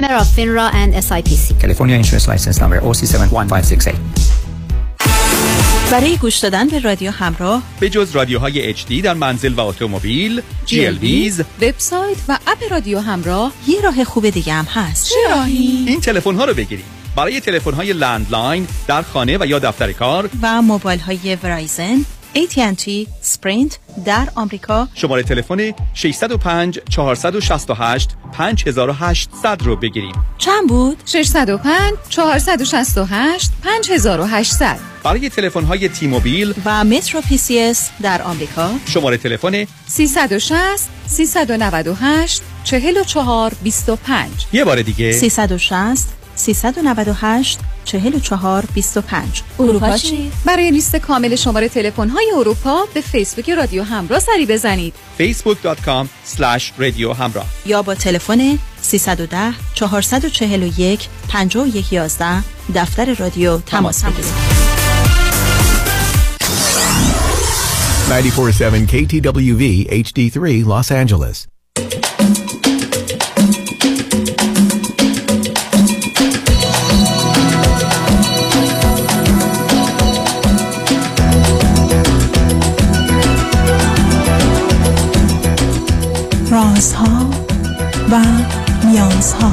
of FINRA and SIPC. California Insurance License Number OC71568. برای گوش دادن به رادیو همراه به جز رادیوهای HD در منزل و اتومبیل، GLWiZ، وبسایت و اپ رادیو همراه یه راه خوب دیگه هم هست چه راهی؟ این تلفن ها رو بگیرید. برای تلفن های landline در خانه و یا دفتر کار و موبایل های Verizon AT&T Sprint در آمریکا. شماره تلفن 605 468 5800 رو بگیرید. چند بود؟ 605 468 5800 برای تلفن های T-Mobile و MetroPCS در آمریکا. شماره تلفن 360 398 44 25 یه بار دیگه. 360 398 44 25 اروپا چی؟ برای لیست کامل شماره تلفن های اروپا به فیسبوک رادیو همراه سری بزنید. facebook.com slash radio همراه. یا با تلفن 310 441 5111 دفتر رادیو تماس بگیرید. 94.7 KTWV HD3 Los Angeles. رازها و نیازها.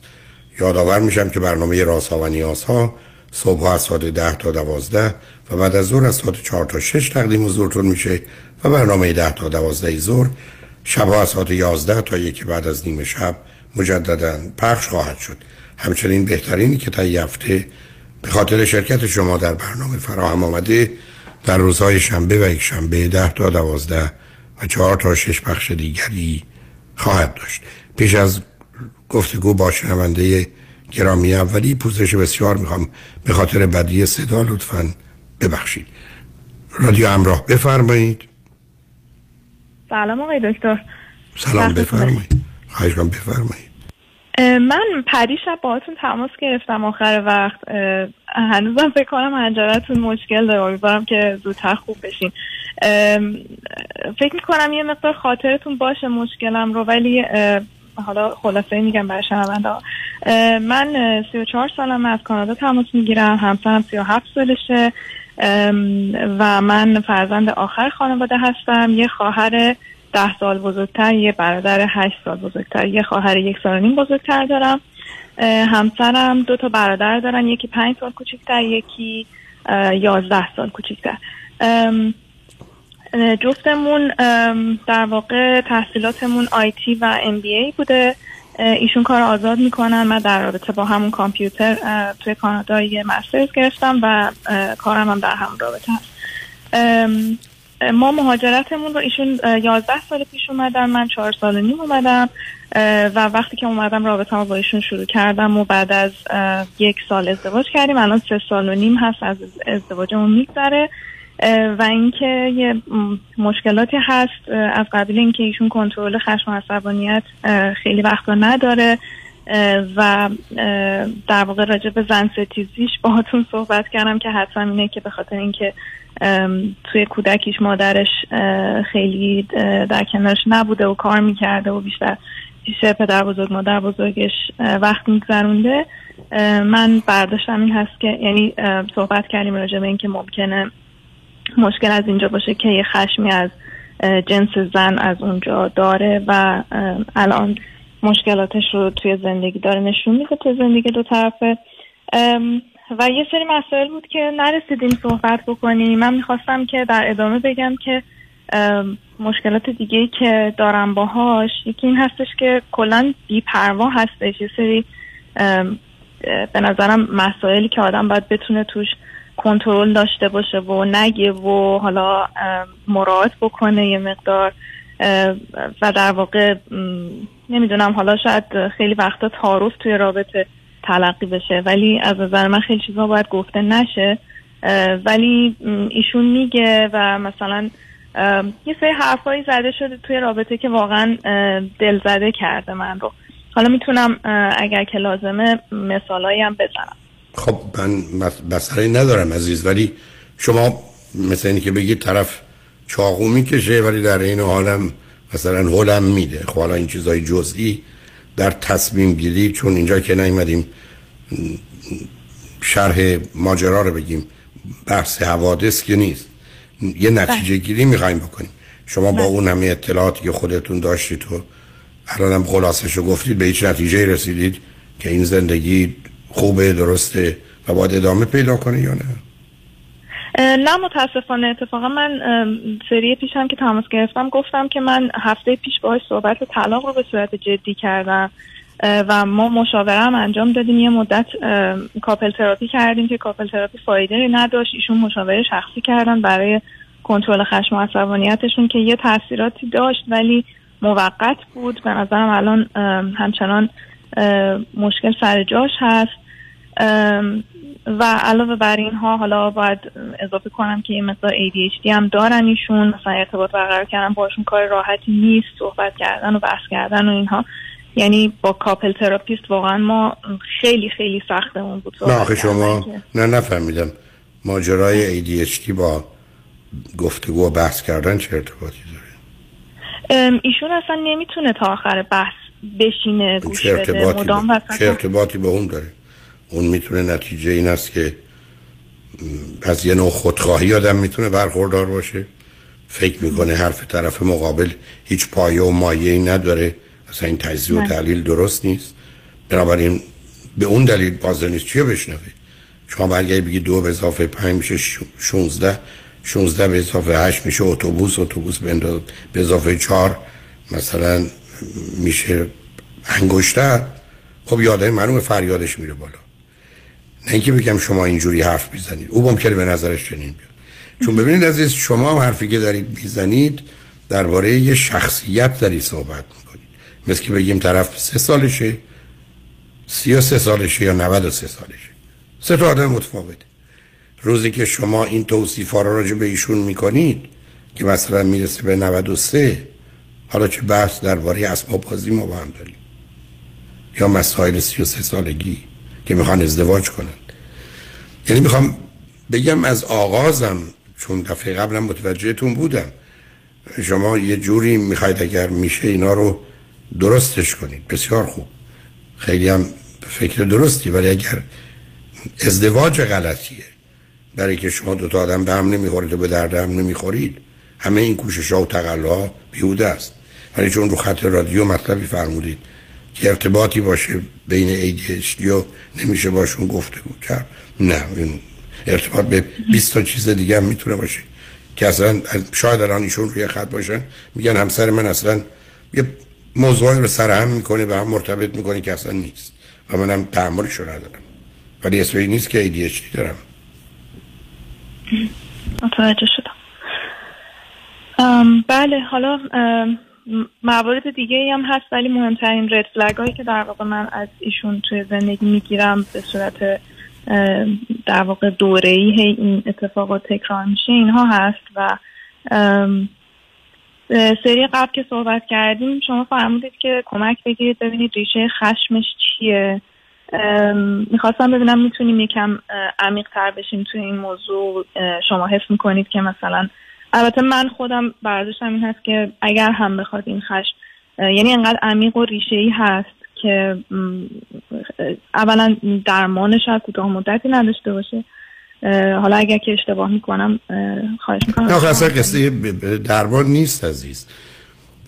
یادآور میشم که برنامه رازها و نیازها صبح از ساعت ده تا دوازده و بعد از ظهر از ساعت چهار تا شش تقدیم حضورتون میشه و برنامه ده تا دوازده ظهر شب از ساعت یازده تا یکی بعد از نیمه شب مجددا پخش خواهد شد. همچنین بهترینی که تا هفته به خاطر شرکت شما در برنامه فراهم آمده در روزهای شنبه و یک شنبه ده تا دوازده و چهار تا شش پخش دیگری خواهد داشت. پیش از گفتگو با شنونده گرامی اولی پوزش بسیار می‌خوام. به خاطر بدی صدا لطفا ببخشید. رادیو همراه بفرمایید. سلام آقای دکتر. سلام بفرمایید. خواهش کنم بفرمایید. من پری شب باهاتون تماس گرفتم آخر وقت. هنوزم فکر کنم هنجارتون مشکل داره. امیدوارم که زودتر خوب بشین. فکر می‌کنم یه مقدار خاطرتون باشه مشکلم رو ولی حالا خلاصه میگم برای شنونده من 34 سالم از کانادا تماس می‌گیرم همسرم 37 سالشه. و من فرزند آخر خانواده هستم. یه خواهر ده سال بزرگتر یه برادر هشت سال بزرگتر یه خواهر یک سال و نیم بزرگتر دارم. همسرم دو تا برادر دارن یکی پنج سال کوچکتر یکی یازده سال کوچکتر. جفتمون در واقع تحصیلاتمون آیتی و ام بی ای بوده. ایشون کار آزاد می‌کنن. من در رابطه با همون کامپیوتر توی کانادا یه مسترز گرفتم و کارم هم در همون رابطه هست. ما مهاجرتمون رو ایشون یازده سال پیش اومدن. من چهار سال نیم اومدم و وقتی که اومدم رابطه با ایشون شروع کردم و بعد از یک سال ازدواج کردیم. الان سه سال و نیم هست از ازدواجمون میگذره. و اینکه یه مشکلاتی هست از قبیل اینکه ایشون کنترل خشم و عصبانیت خیلی وقتا نداره و در واقع راجع به زن ستیزیش باهاتون صحبت کردم که حتما اینه که به خاطر اینکه توی کودکیش مادرش خیلی در کنارش نبوده و کار می‌کرده و بیشتر پیش پدر بزرگ مادر بزرگش وقت میگذرونده من برداشتم این هست که یعنی صحبت کردیم راجع به اینکه ممکنه مشکل از اینجا باشه که یه خشمی از جنس زن از اونجا داره و الان مشکلاتش رو توی زندگی داره نشون میده توی زندگی دو طرفه. و یه سری مسائل بود که نرسیدیم صحبت بکنیم. من می‌خواستم که در ادامه بگم که مشکلات دیگه که دارم باهاش یکی این هستش که کلا بیپروا هستش. یه سری به نظرم مسائلی که آدم باید بتونه توش کنترل داشته باشه و نگه و حالا مراعات بکنه یه مقدار و در واقع نمی‌دونم حالا شاید خیلی وقتا تعارف توی رابطه تلقی بشه ولی از نظر من خیلی چیزا باید گفته نشه ولی ایشون میگه و مثلا یه سری حرفایی زده شده توی رابطه که واقعا دلزده کرده من رو. حالا می‌تونم اگر که لازمه مثالایی هم بزنم. خب من مسئله ندارم عزیز ولی شما مثل اینی که بگید طرف چاقو می‌کشه ولی در این حالم مثلا هولم میده. خب حالا این چیزای جزئی در تصمیم گیری چون اینجا که نیومدیم شرح ماجرا رو بگیم بحث حوادث که نیست. یه نتیجه گیری می‌خوایم بکنیم. شما با اون همه اطلاعاتی که خودتون داشتید تو الانم خلاصش رو گفتید به هیچ نتیجه رسیدید که این زندگی خوبه درسته و باید ادامه پیدا کنه یا نه؟ نه متاسفانه. اتفاقا من سری پیشم که تماس گرفتم گفتم که من هفته پیش باهاش صحبت طلاق رو به صورت جدی کردم و ما مشاوره هم انجام دادیم. یه مدت couple therapy کردیم که couple therapy فایده نداشت. ایشون مشاوره شخصی کردن برای کنترل خشم و عصبانیتشون که یه تاثیراتی داشت ولی موقت بود. به نظرم الان همچنان مشکل سر جاش هست. و علاوه بر اینها حالا باید اضافه کنم که یه مقدار ADHD هم دارن ایشون. مثلا ارتباط برقرار کردن باشون کار راحتی نیست صحبت کردن و بحث کردن و اینها. یعنی با couple therapist واقعا ما خیلی خیلی سختمون بود نه آخه شما نه نفهمیدم. ماجرای ADHD با گفتگو و بحث کردن چه ارتباطی داره؟ ایشون اصلا نمی‌تونه تا آخر بحث بشینه گوش بده مدام چه ارتباطی با اون داره؟ اون می‌تونه نتیجه این است که از یه نوع خودخواهی آدم می‌تونه برخوردار باشه. فکر می‌کنه حرف طرف مقابل هیچ پایه و مایه نداره. اصلا این تجزیه و تحلیل درست نیست. بنابراین به اون دلیل بازه نیست. چیه بشنوه؟ شما برگردی بگی دو به اضافه پنج میشه شونزده. شونزده به اضافه هشت میشه اتوبوس. اتوبوس به اضافه چهار مثلا میشه انگشتر. خب یادای معلوم فریادش میره بالا. نه اینکه بگم شما اینجوری حرف می‌زنید. او ممکنه به نظرش چنین بیاد. چون ببینید عزیز شما هم حرفی که دارید می‌زنید درباره یه شخصیت دارید صحبت می‌کنید. مثل که بگیم طرف سه سالشه سی و سه سالشه یا نود و سه سالشه. سه تا آدم متفاوته. روزی که شما این توصیف ها رو راجع به ایشون می‌کنید که مثلا می‌رسه به 93 حالا چه بحث درباره اسباب بازی ما با هم داریم. یا مسائل 33 سالگی. که می‌خوان ازدواج کنند یعنی می‌خوام بگم از آغازم چون دفعه قبلم متوجهتون بودم. شما یه جوری می‌خواید اگر میشه اینا رو درستش کنید. بسیار خوب. خیلی هم فکر درستی ولی اگر ازدواج غلطیه برای که شما دو تا آدم به هم نمی‌خورید و به درد هم نمی‌خورید. همه این کوشش ها و تقلا بیهوده است. ولی چون رو خط رادیو مطلبی فرمودید که ارتباطی باشه بین ADHD و نمیشه باشون گفتگو کرد نه این ارتباط به 20 تا چیز دیگه هم می‌تونه باشه. که اصلا شاید الان ایشون روی خط باشن میگن همسر من اصلا یه موضوعی رو سرهم می‌کنه و هم مرتبط می‌کنه که اصلا نیست. و منم تحملش رو ندارم. ولی اسمی نیست که ADHD دارم. متوجه شدم. بله حالا موارد دیگه ای هم هست ولی مهمترین رد فلگ هایی که در واقع من از ایشون توی زندگی می‌گیرم به صورت در واقع دوره ای این اتفاقات تکرار میشه اینها هست و سری قبل که صحبت کردیم شما فرمودید که کمک بگیرید ببینید ریشه خشمش چیه. می‌خواستم ببینم می‌تونیم یکم عمیق تر بشیم توی این موضوع. شما حس می‌کنید که مثلا البته من خودم برداشتم این هست که اگر هم بخواد این خشم یعنی انقدر عمیق و ریشه ای هست که اولا درمانش شاید کوتاه مدتی نداشته باشه. حالا اگر که اشتباه می‌کنم خواهش می‌کنم. نه اصلا قصه درمان نیست عزیز.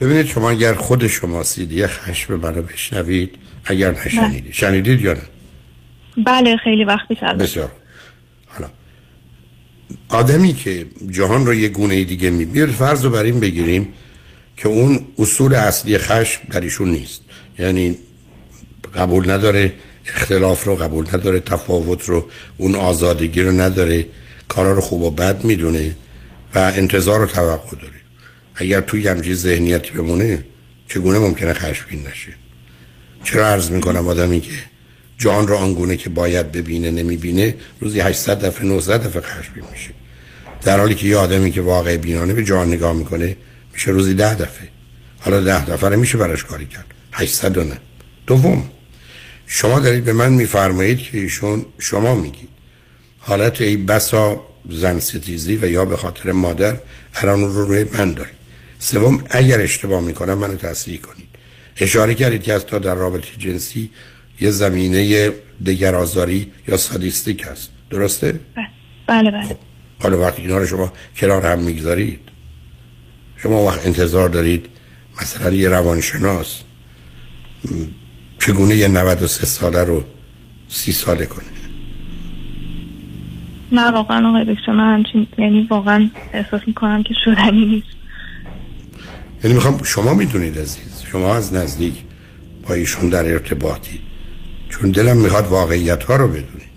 ببینید شما اگر خود شما سیدی خشم منو بشنوید اگر نشنیدید. شنیدید یا نه؟ بله خیلی وقت البته. بسیار آدمی که جهان رو یه گونه دیگه می‌بینه فرض رو بر این بگیریم که اون اصول اصلی خشم در ایشون نیست. یعنی قبول نداره اختلاف رو قبول نداره تفاوت رو اون آزادگی رو نداره کارا رو خوب و بد می‌دونه و انتظار و توقع داره. اگر توی همچین ذهنیتی بمونه چگونه ممکنه خشمگین نشه؟ چرا عرض می‌کنم آدمی که جان رو آنگونه که باید ببینه نمی‌بینه روزی 800 دفعه 900 دفعه خشمگین میشه در حالی که یه آدمی که واقع بینانه به جان نگاه می‌کنه میشه روزی ده دفعه. حالا ده دفعه رو میشه براش کاری کرد. 800 و نه. دوم شما دارید به من میفرمایید که ایشون شما میگید. حالت ای بسا زن ستیزی و یا به خاطر مادر الان رو روی من دارید. سوم اگر اشتباه می‌کنم منو تصحیح کنید. اشاره کردید که از تا در رابطه جنسی یه زمینه دگرآزاری یا سادیستیک هست. درسته؟ بله. بله حالا وقتی اینا رو شما کنار هم می‌گذارید شما وقت انتظار دارید مثلا یه روانشناس چگونه یه 93 ساله رو سی ساله کنه؟ نه واقعا آقای دکتر من همچین یعنی واقعا احساس می‌کنم که شدنی نیست. یعنی می‌خوام شما می‌دونید عزیز شما از نزدیک با ایشون در ارتباطی. چون دلم می‌خواد واقعیت ها رو بدونید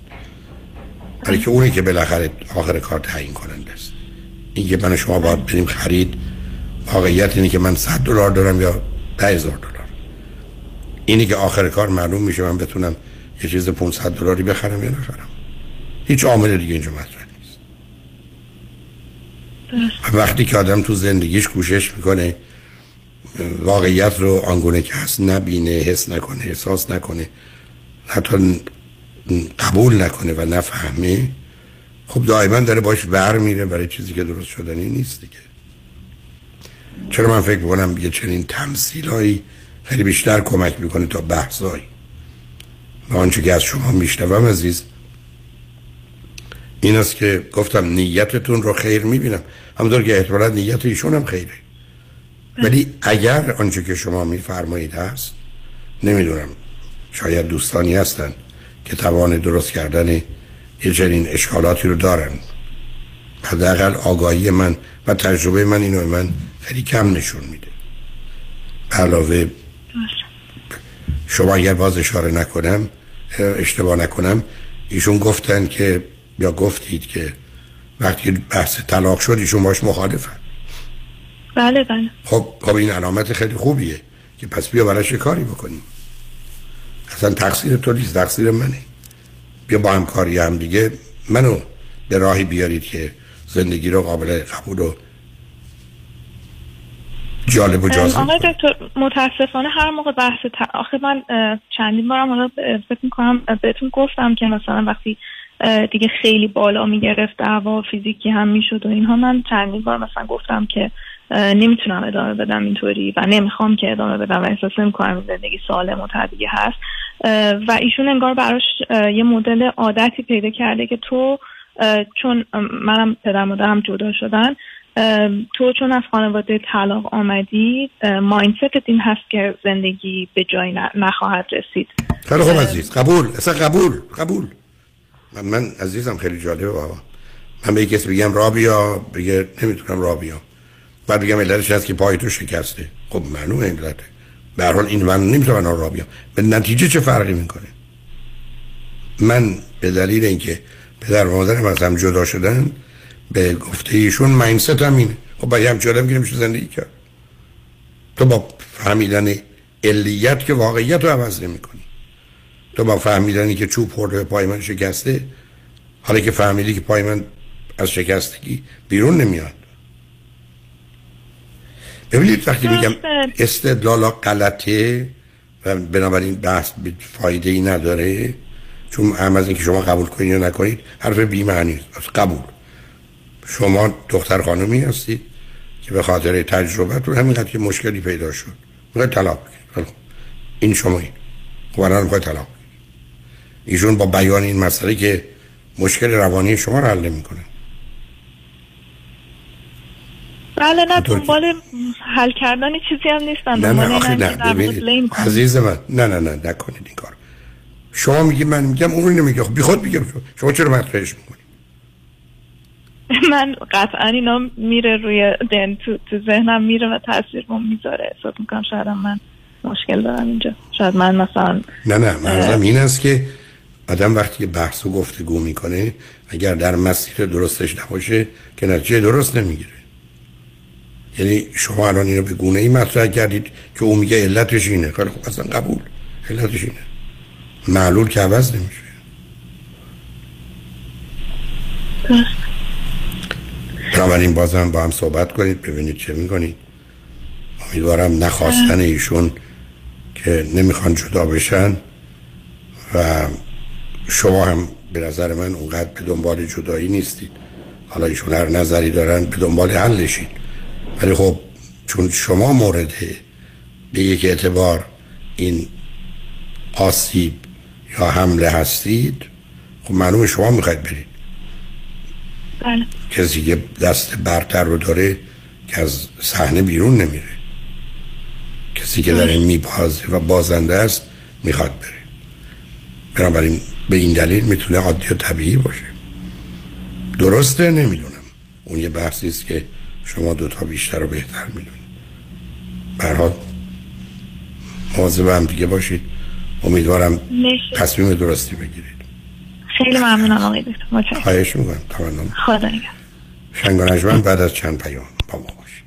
برای که اونه که بالاخره آخر کار تعیین کننده است. این که من و شما باید بریم خرید واقعیت اینه که من 100 دلار دارم یا 10000 دلار. اینه که آخر کار معلوم میشه من بتونم یه چیز 500 دلاری بخرم یا نخرم. هیچ عامل دیگه اینجا مطرح نیست. و وقتی که آدم تو زندگیش کوشش می‌کنه واقعیت رو آنگونه که هست نبینه حس نکنه احساس نکنه حتی قبول نکنه و نفهمه خب دائما داره باش بر میره برای چیزی که درست شدنی نیست دیگه. چرا من فکر می‌کنم یه چنین تمثیلهایی خیلی بیشتر کمک می‌کنه تا بحثایی و آنچه که از شما میشنوم عزیز این است که گفتم نیتتون رو خیر می‌بینم. همونطور که احتمالا نیت ایشون هم خیره. ولی اگر آنچه که شما میفرمایید هست نمی‌دونم شاید دوستانی هستن که توان درست کردن یه چنین اشکالاتی رو دارن. حداقل آگاهی من و تجربه من اینو من خیلی کم نشون میده. علاوه شما اگر باز اشاره نکنم اشتباه نکنم ایشون گفتن که یا گفتید که وقتی بحث طلاق شد ایشون باش مخالفن. بله بله. خب خب این علامت خیلی خوبیه که پس بیا براش کاری بکنیم. اصلا تقصیر تو نیست تقصیر منه. بیا با همکاری هم دیگه منو به راهی بیارید که زندگی رو قابل قبول و جالب و جذاب آقای دکتر متاسفانه هر موقع بحث ت... آخه من چندین بارم حالا فکر می‌کنم بهتون گفتم که مثلا وقتی دیگه خیلی بالا می‌گرفت دعوا فیزیکی هم می‌شد و اینها من چندین بار مثلا گفتم که نمی‌تونم ادامه بدم اینطوری و نمی‌خوام که ادامه بدم و احساس نمی‌کنم زندگی سالم و طبیعی هست. و ایشون انگار براش یه مدل عادتی پیدا کرده که تو چون منم پدر مادرم جدا شدن تو چون از خانواده طلاق آمدی ام، مایندست این هست که زندگی به جایی نخواهد رسید. خیلی خوب عزیز. قبول. اصلا قبول. قبول. من, من عزیزم خیلی جالبه بابا. من به کسی بگم را بیا بگه نمی‌تونم را بعد بگم علتش هست که پای تو شکسته؟ خب معلومه علته به هر حال این من نمی‌تونم را بیام. به نتیجه چه فرقی می‌کنه؟ من به دلیل اینکه پدر و مادرم از هم جدا شدن به گفته ایشون مایندست هم اینه. خب باید هم جدا میگه میشه زندگی کرد. تو با فهمیدن علیت که واقعیت رو عوض نمی کنی تو با فهمیدنی که چوب خورده پای من شکسته حالا که فهمیدی که پای من از شکستگی بیرون نمیاد. ببینید وقتی میگم. استدلالا غلطه و بنابراین بحث فایده ای نداره چون هم از اینکه شما قبول کنید یا نکنید حرف بی معنی است قبول شما دختر خانمی هستید که به خاطر تجربتون همینقدر که مشکلی پیدا شد می‌خواد طلاق بگیرید خیلی خوب. این خب الان می‌خواد طلاق. ایشون با بیان این مسئله که مشکل روانی شما رو حل نمی‌کنه بله نه دنبال حل کردن چیزی هم نیستن نه نه آخه نه ببینید. عزیز من نه نه نه نکنید این کار. شما میگی من میگم اون اینو میگه. خب بی خود میگم. شما چرا مطرحش می‌کنید من قطعا اینا میره روی دن تو, تو ذهنم میره و تاثیر می‌ذاره. احساس می‌کنم شاید من مشکل دارم اینجا. شاید من مثلا نه نه منظورم این است که آدم وقتی بحث و گفتگو می‌کنه اگر در مسیر درستش نباشه که نتیجه درست نمی‌گیره. یعنی شما الان اینو به گونه ای مطرح کردید که او میگه علتش اینه. خیلی خب اصلا قبول. علتش اینه. معلول که عوض نمیشه. بنابراین بازم با هم صحبت کنید ببینید چه می‌کنید. امیدوارم نخواستن ایشون که نمی‌خوان جدا بشن و شما هم به نظر من اونقدر به دنبال جدایی نیستید. حالا ایشون هر نظری دارن به دنبال حلشید. ولی خب چون شما مورد به یک اعتبار این آسیب یا حمله هستید خب معلوم شما می‌خواید برید. بله. کسی که دست برتر رو داره که از صحنه بیرون نمیره. کسی که داره میبازه و بازنده است می‌خواد بره. بنابراین به این دلیل می‌تونه عادی و طبیعی باشه. درسته؟ نمی‌دونم. اون یه بحثی است که شما دوتا بیشتر و بهتر می‌دونید. برحال مواظب هم دیگه باشید. امیدوارم. تصمیم درستی بگیرید. خیلی ممنونم آقای دکتر. متشکرم. خواهش می‌کنم. تمام خدا نگهدار. شنگ بعد از چند پیام با ما باشید.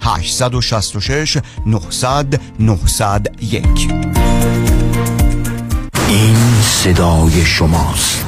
866 900 901 این صدای شماست.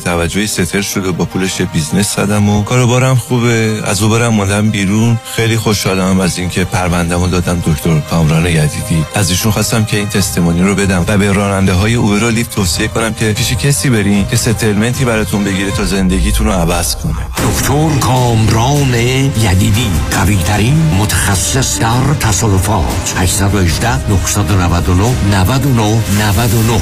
توجهی settle شد و با پولش business زدم و کاروبارم خوبه. از اوبرم موندم بیرون. خیلی خوشحالم از اینکه پروندهمو دادم دکتر کامران یدیدی. از ایشون خواستم که این تستمونی رو بدم و به راننده های اوبر و لیفت توصیه کنم که پیش کسی برین که ستلمنتی براتون بگیره تا زندگیتون رو عوض کنه. دکتر کامران یدیدی قوی ترین متخصص در تصادفات. 818 999 99 99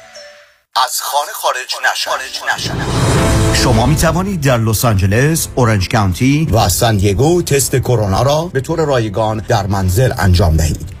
از خانه خارج نشین شما می توانید در لس آنجلس، اورنج کانتی و سان دیگو تست کرونا را به طور رایگان در منزل انجام دهید.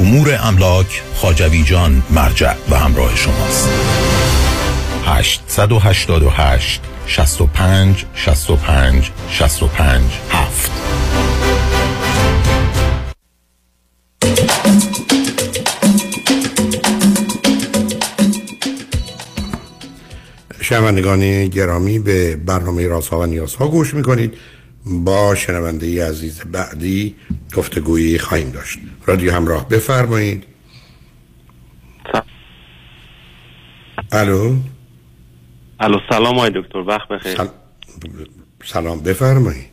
امور املاک خاجوی جان مرجع و همراه شماست. 888 65 65 65 7 شنوندگان گرامی به برنامه رازها و نیازها گوش می‌کنید. با شنونده ای عزیز بعدی گفتگویی خواهیم داشت. رادیو همراه بفرمایید. الو؟ الو سلام آقای دکتر وقت بخیر. سل... سلام بفرمایید.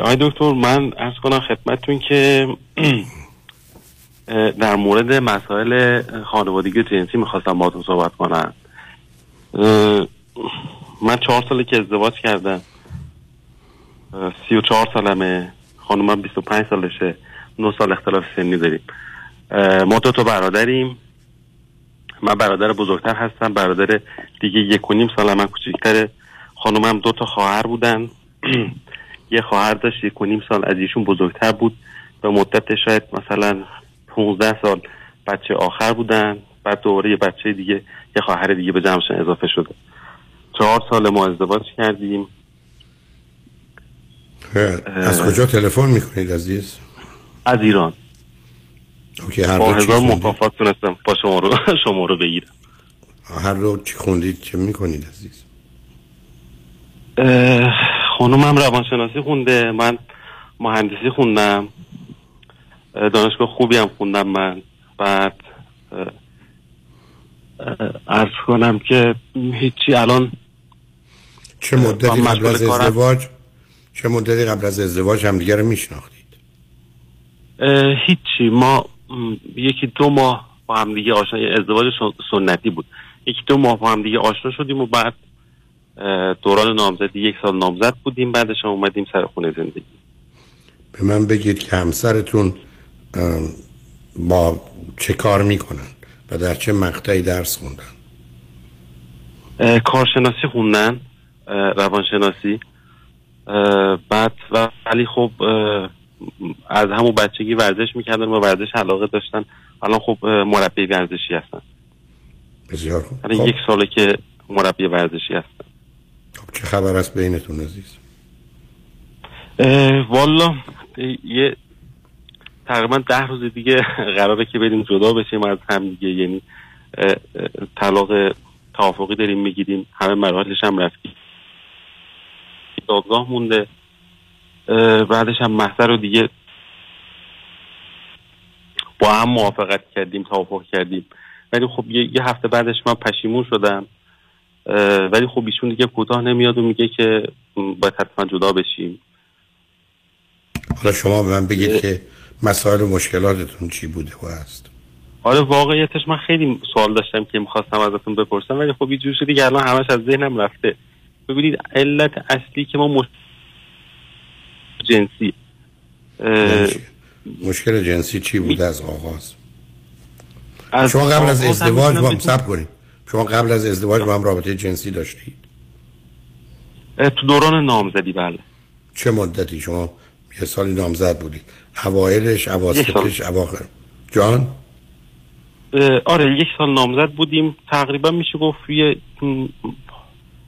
آقای دکتر من ارز کنم خدمتتون که در مورد مسائل خانوادگی جنسی می‌خواستم باهاتون صحبت کنم. من چهار ساله که ازدواج کردم. سی و چهار سالمه. خانومم بیست و پنج سالشه. نه سال اختلاف سنی داریم ما دو تا برادریم. من برادر بزرگتر هستم. برادر دیگه یک و نیم سال من کوچکتره خانومم دو تا خواهر بودن. یه خواهر داشت یک و نیم سال از ایشون بزرگتر بود. به مدت شاید مثلا 15 سال بچه آخر بودن. بعد دوباره یه بچه دیگه یه خواهر دیگه به جمعشون اضافه شده. چهار سال ما ازدواج کردیم. از کجا تلفن می‌کنید عزیز؟ از ایران اوکی هر با هزار؟ مکافات تونستم با شما رو شما رو بگیرم هر رو چی خوندید چه می‌کنید عزیز؟ خانومم روانشناسی خونده من مهندسی خوندم اه، دانشگاه خوبی هم خوندم من بعد عرض کنم که هیچی الان چه مدتی قبل از. ازدواج چه مدتی قبل از ازدواج همدیگه رو میشناختید؟ هیچی. ما یکی دو ماه با هم دیگه آشنا ازدواج سن- سنتی بود. یکی دو ماه با هم دیگه آشنا شدیم و بعد دوران نامزدی یک سال نامزد بودیم. بعدش هم اومدیم سر خونه زندگی. به من بگید که همسرتون با چه کار می‌کنن و در چه مقطعی درس خوندن؟ کارشناسی خوندن روانشناسی. بعد و- ولی خب از همون بچگی ورزش می‌کردن و ورزش علاقه داشتن. الان خب مربی ورزشی هستن. بسیار خوب. الان خب، یک ساله که مربی ورزشی هستن. خب چه خبر است بینتون عزیز؟ والا یه تقریبا ده روز دیگه قراره که بریم جدا بشیم از هم دیگه. یعنی طلاق توافقی داریم می‌گیریم. همه مراحلش هم رفتیم دادگاه مونده بعدش هم محضر رو دیگه با هم موافقت کردیم توافق کردیم. ولی خب یه, یه هفته بعدش من پشیمون شدم. ولی خب ایشون دیگه کوتاه نمیاد و میگه که باید حتما جدا بشیم. حالا شما به من بگید که مسائل و مشکلاتتون چی بوده و هست آره واقعیتش من خیلی سوال داشتم که می‌خواستم ازتون بپرسم ولی خب اینجور شده که الان همش از ذهنم رفته. ببینید علت اصلی که ما مش... جنسی اه، مشکل جنسی چی بود از آغاز؟ از شما قبل از ازدواج با هم سب کنید. شما قبل از ازدواج با هم رابطه جنسی داشتید؟ تو دوران نامزدی بله. چه مدتی؟ شما یه سالی نامزد بودید. اوایلش اواسطش اواخر. جان؟ آره یک سال نامزد بودیم. تقریبا میشه گفت یه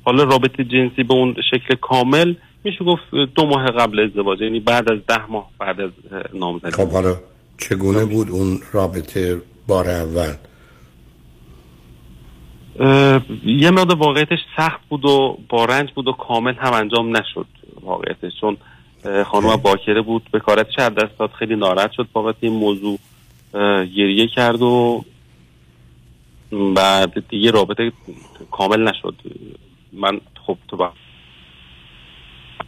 حالا رابطه جنسی به اون شکل کامل میشه گفت دو ماه قبل ازدواج یعنی بعد از ده ماه بعد از نامزدی. خب حالا چگونه بود اون رابطه بار اول؟ یه مقدار واقعیتش سخت بود و با رنج بود و کامل هم انجام نشد واقعیتش چون خانم باکره بود به کارتش از دست داد خیلی ناراحت شد بابت این موضوع گریه کرد و بعد دیگه رابطه کامل نشد. من خب تو با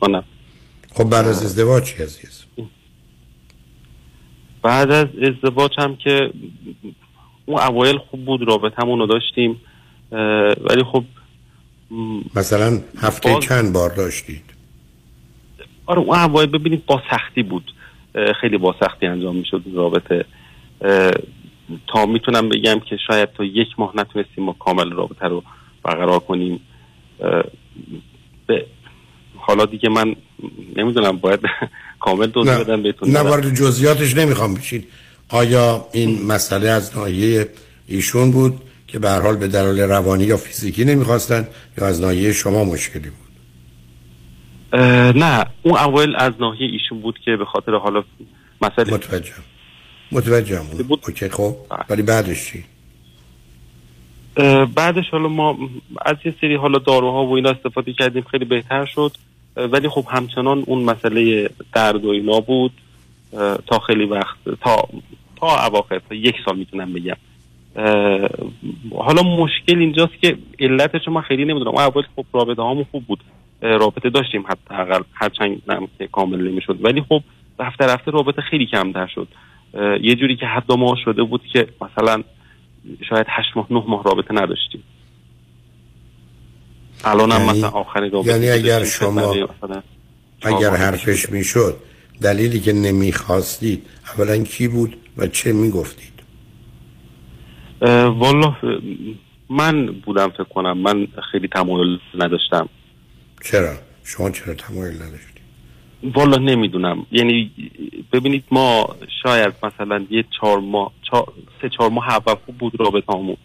کنم خب بعد از ازدواج چی عزیز بعد از ازدواج هم که اون اوایل خوب بود رابطه رو داشتیم ولی خب مثلا هفته باز- چند بار داشتید؟ آره اون اوایل ببینید با سختی بود. خیلی با سختی انجام می‌شد رابطه. تا می‌تونم بگم که شاید تا یک ماه نتونستیم ما کامل رابطه رو برقرار کنیم. به حالا دیگه من نمی‌دونم باید کامل توضیح بدم بهتون. نه نه. وارد جزئیاتش نمی‌خوام بشید آیا این مسئله از ناحیه ایشون بود که به هر حال به دلایل روانی یا فیزیکی نمی‌خواستن یا از ناحیه شما مشکلی بود؟ نه اون اول از ناحیه ایشون بود که به خاطر حالا مسئله متوجه متوجهم. اوکی خب. ولی بعدش چی؟ بعدش حالا ما از یه سری حالا داروها و اینا استفاده کردیم خیلی بهتر شد. ولی خب همچنان اون مسئله درد و اینا بود. تا خیلی وقت تا تا اواخر تا یک سال می‌تونم بگم. حالا مشکل اینجاست که علتش من خیلی نمی‌دونم. اول خب رابطه هامون خوب بود. رابطه داشتیم حداقل. هرچند نم که کامل نمی‌شد. ولی خب رفته رفته رابطه خیلی کمتر شد. یه جوری که حد ما شده بود که مثلا شاید هشت ماه نه ماه رابطه نداشتیم. الان هم یعنی- مثلا آخرین رابطه یعنی اگر شما- اگر حرفش می‌شد دلیلی که نمی‌خواستید اولا کی بود و چه می‌گفتید؟ والا من بودم فکر کنم. من خیلی تمایل نداشتم. چرا؟ شما چرا تمایل نداشتید؟ والا نمی‌دونم. یعنی ببینید ما شاید مثلا یه چهار ماه چهار- سه چهار ماه اول خوب بود رابطه همون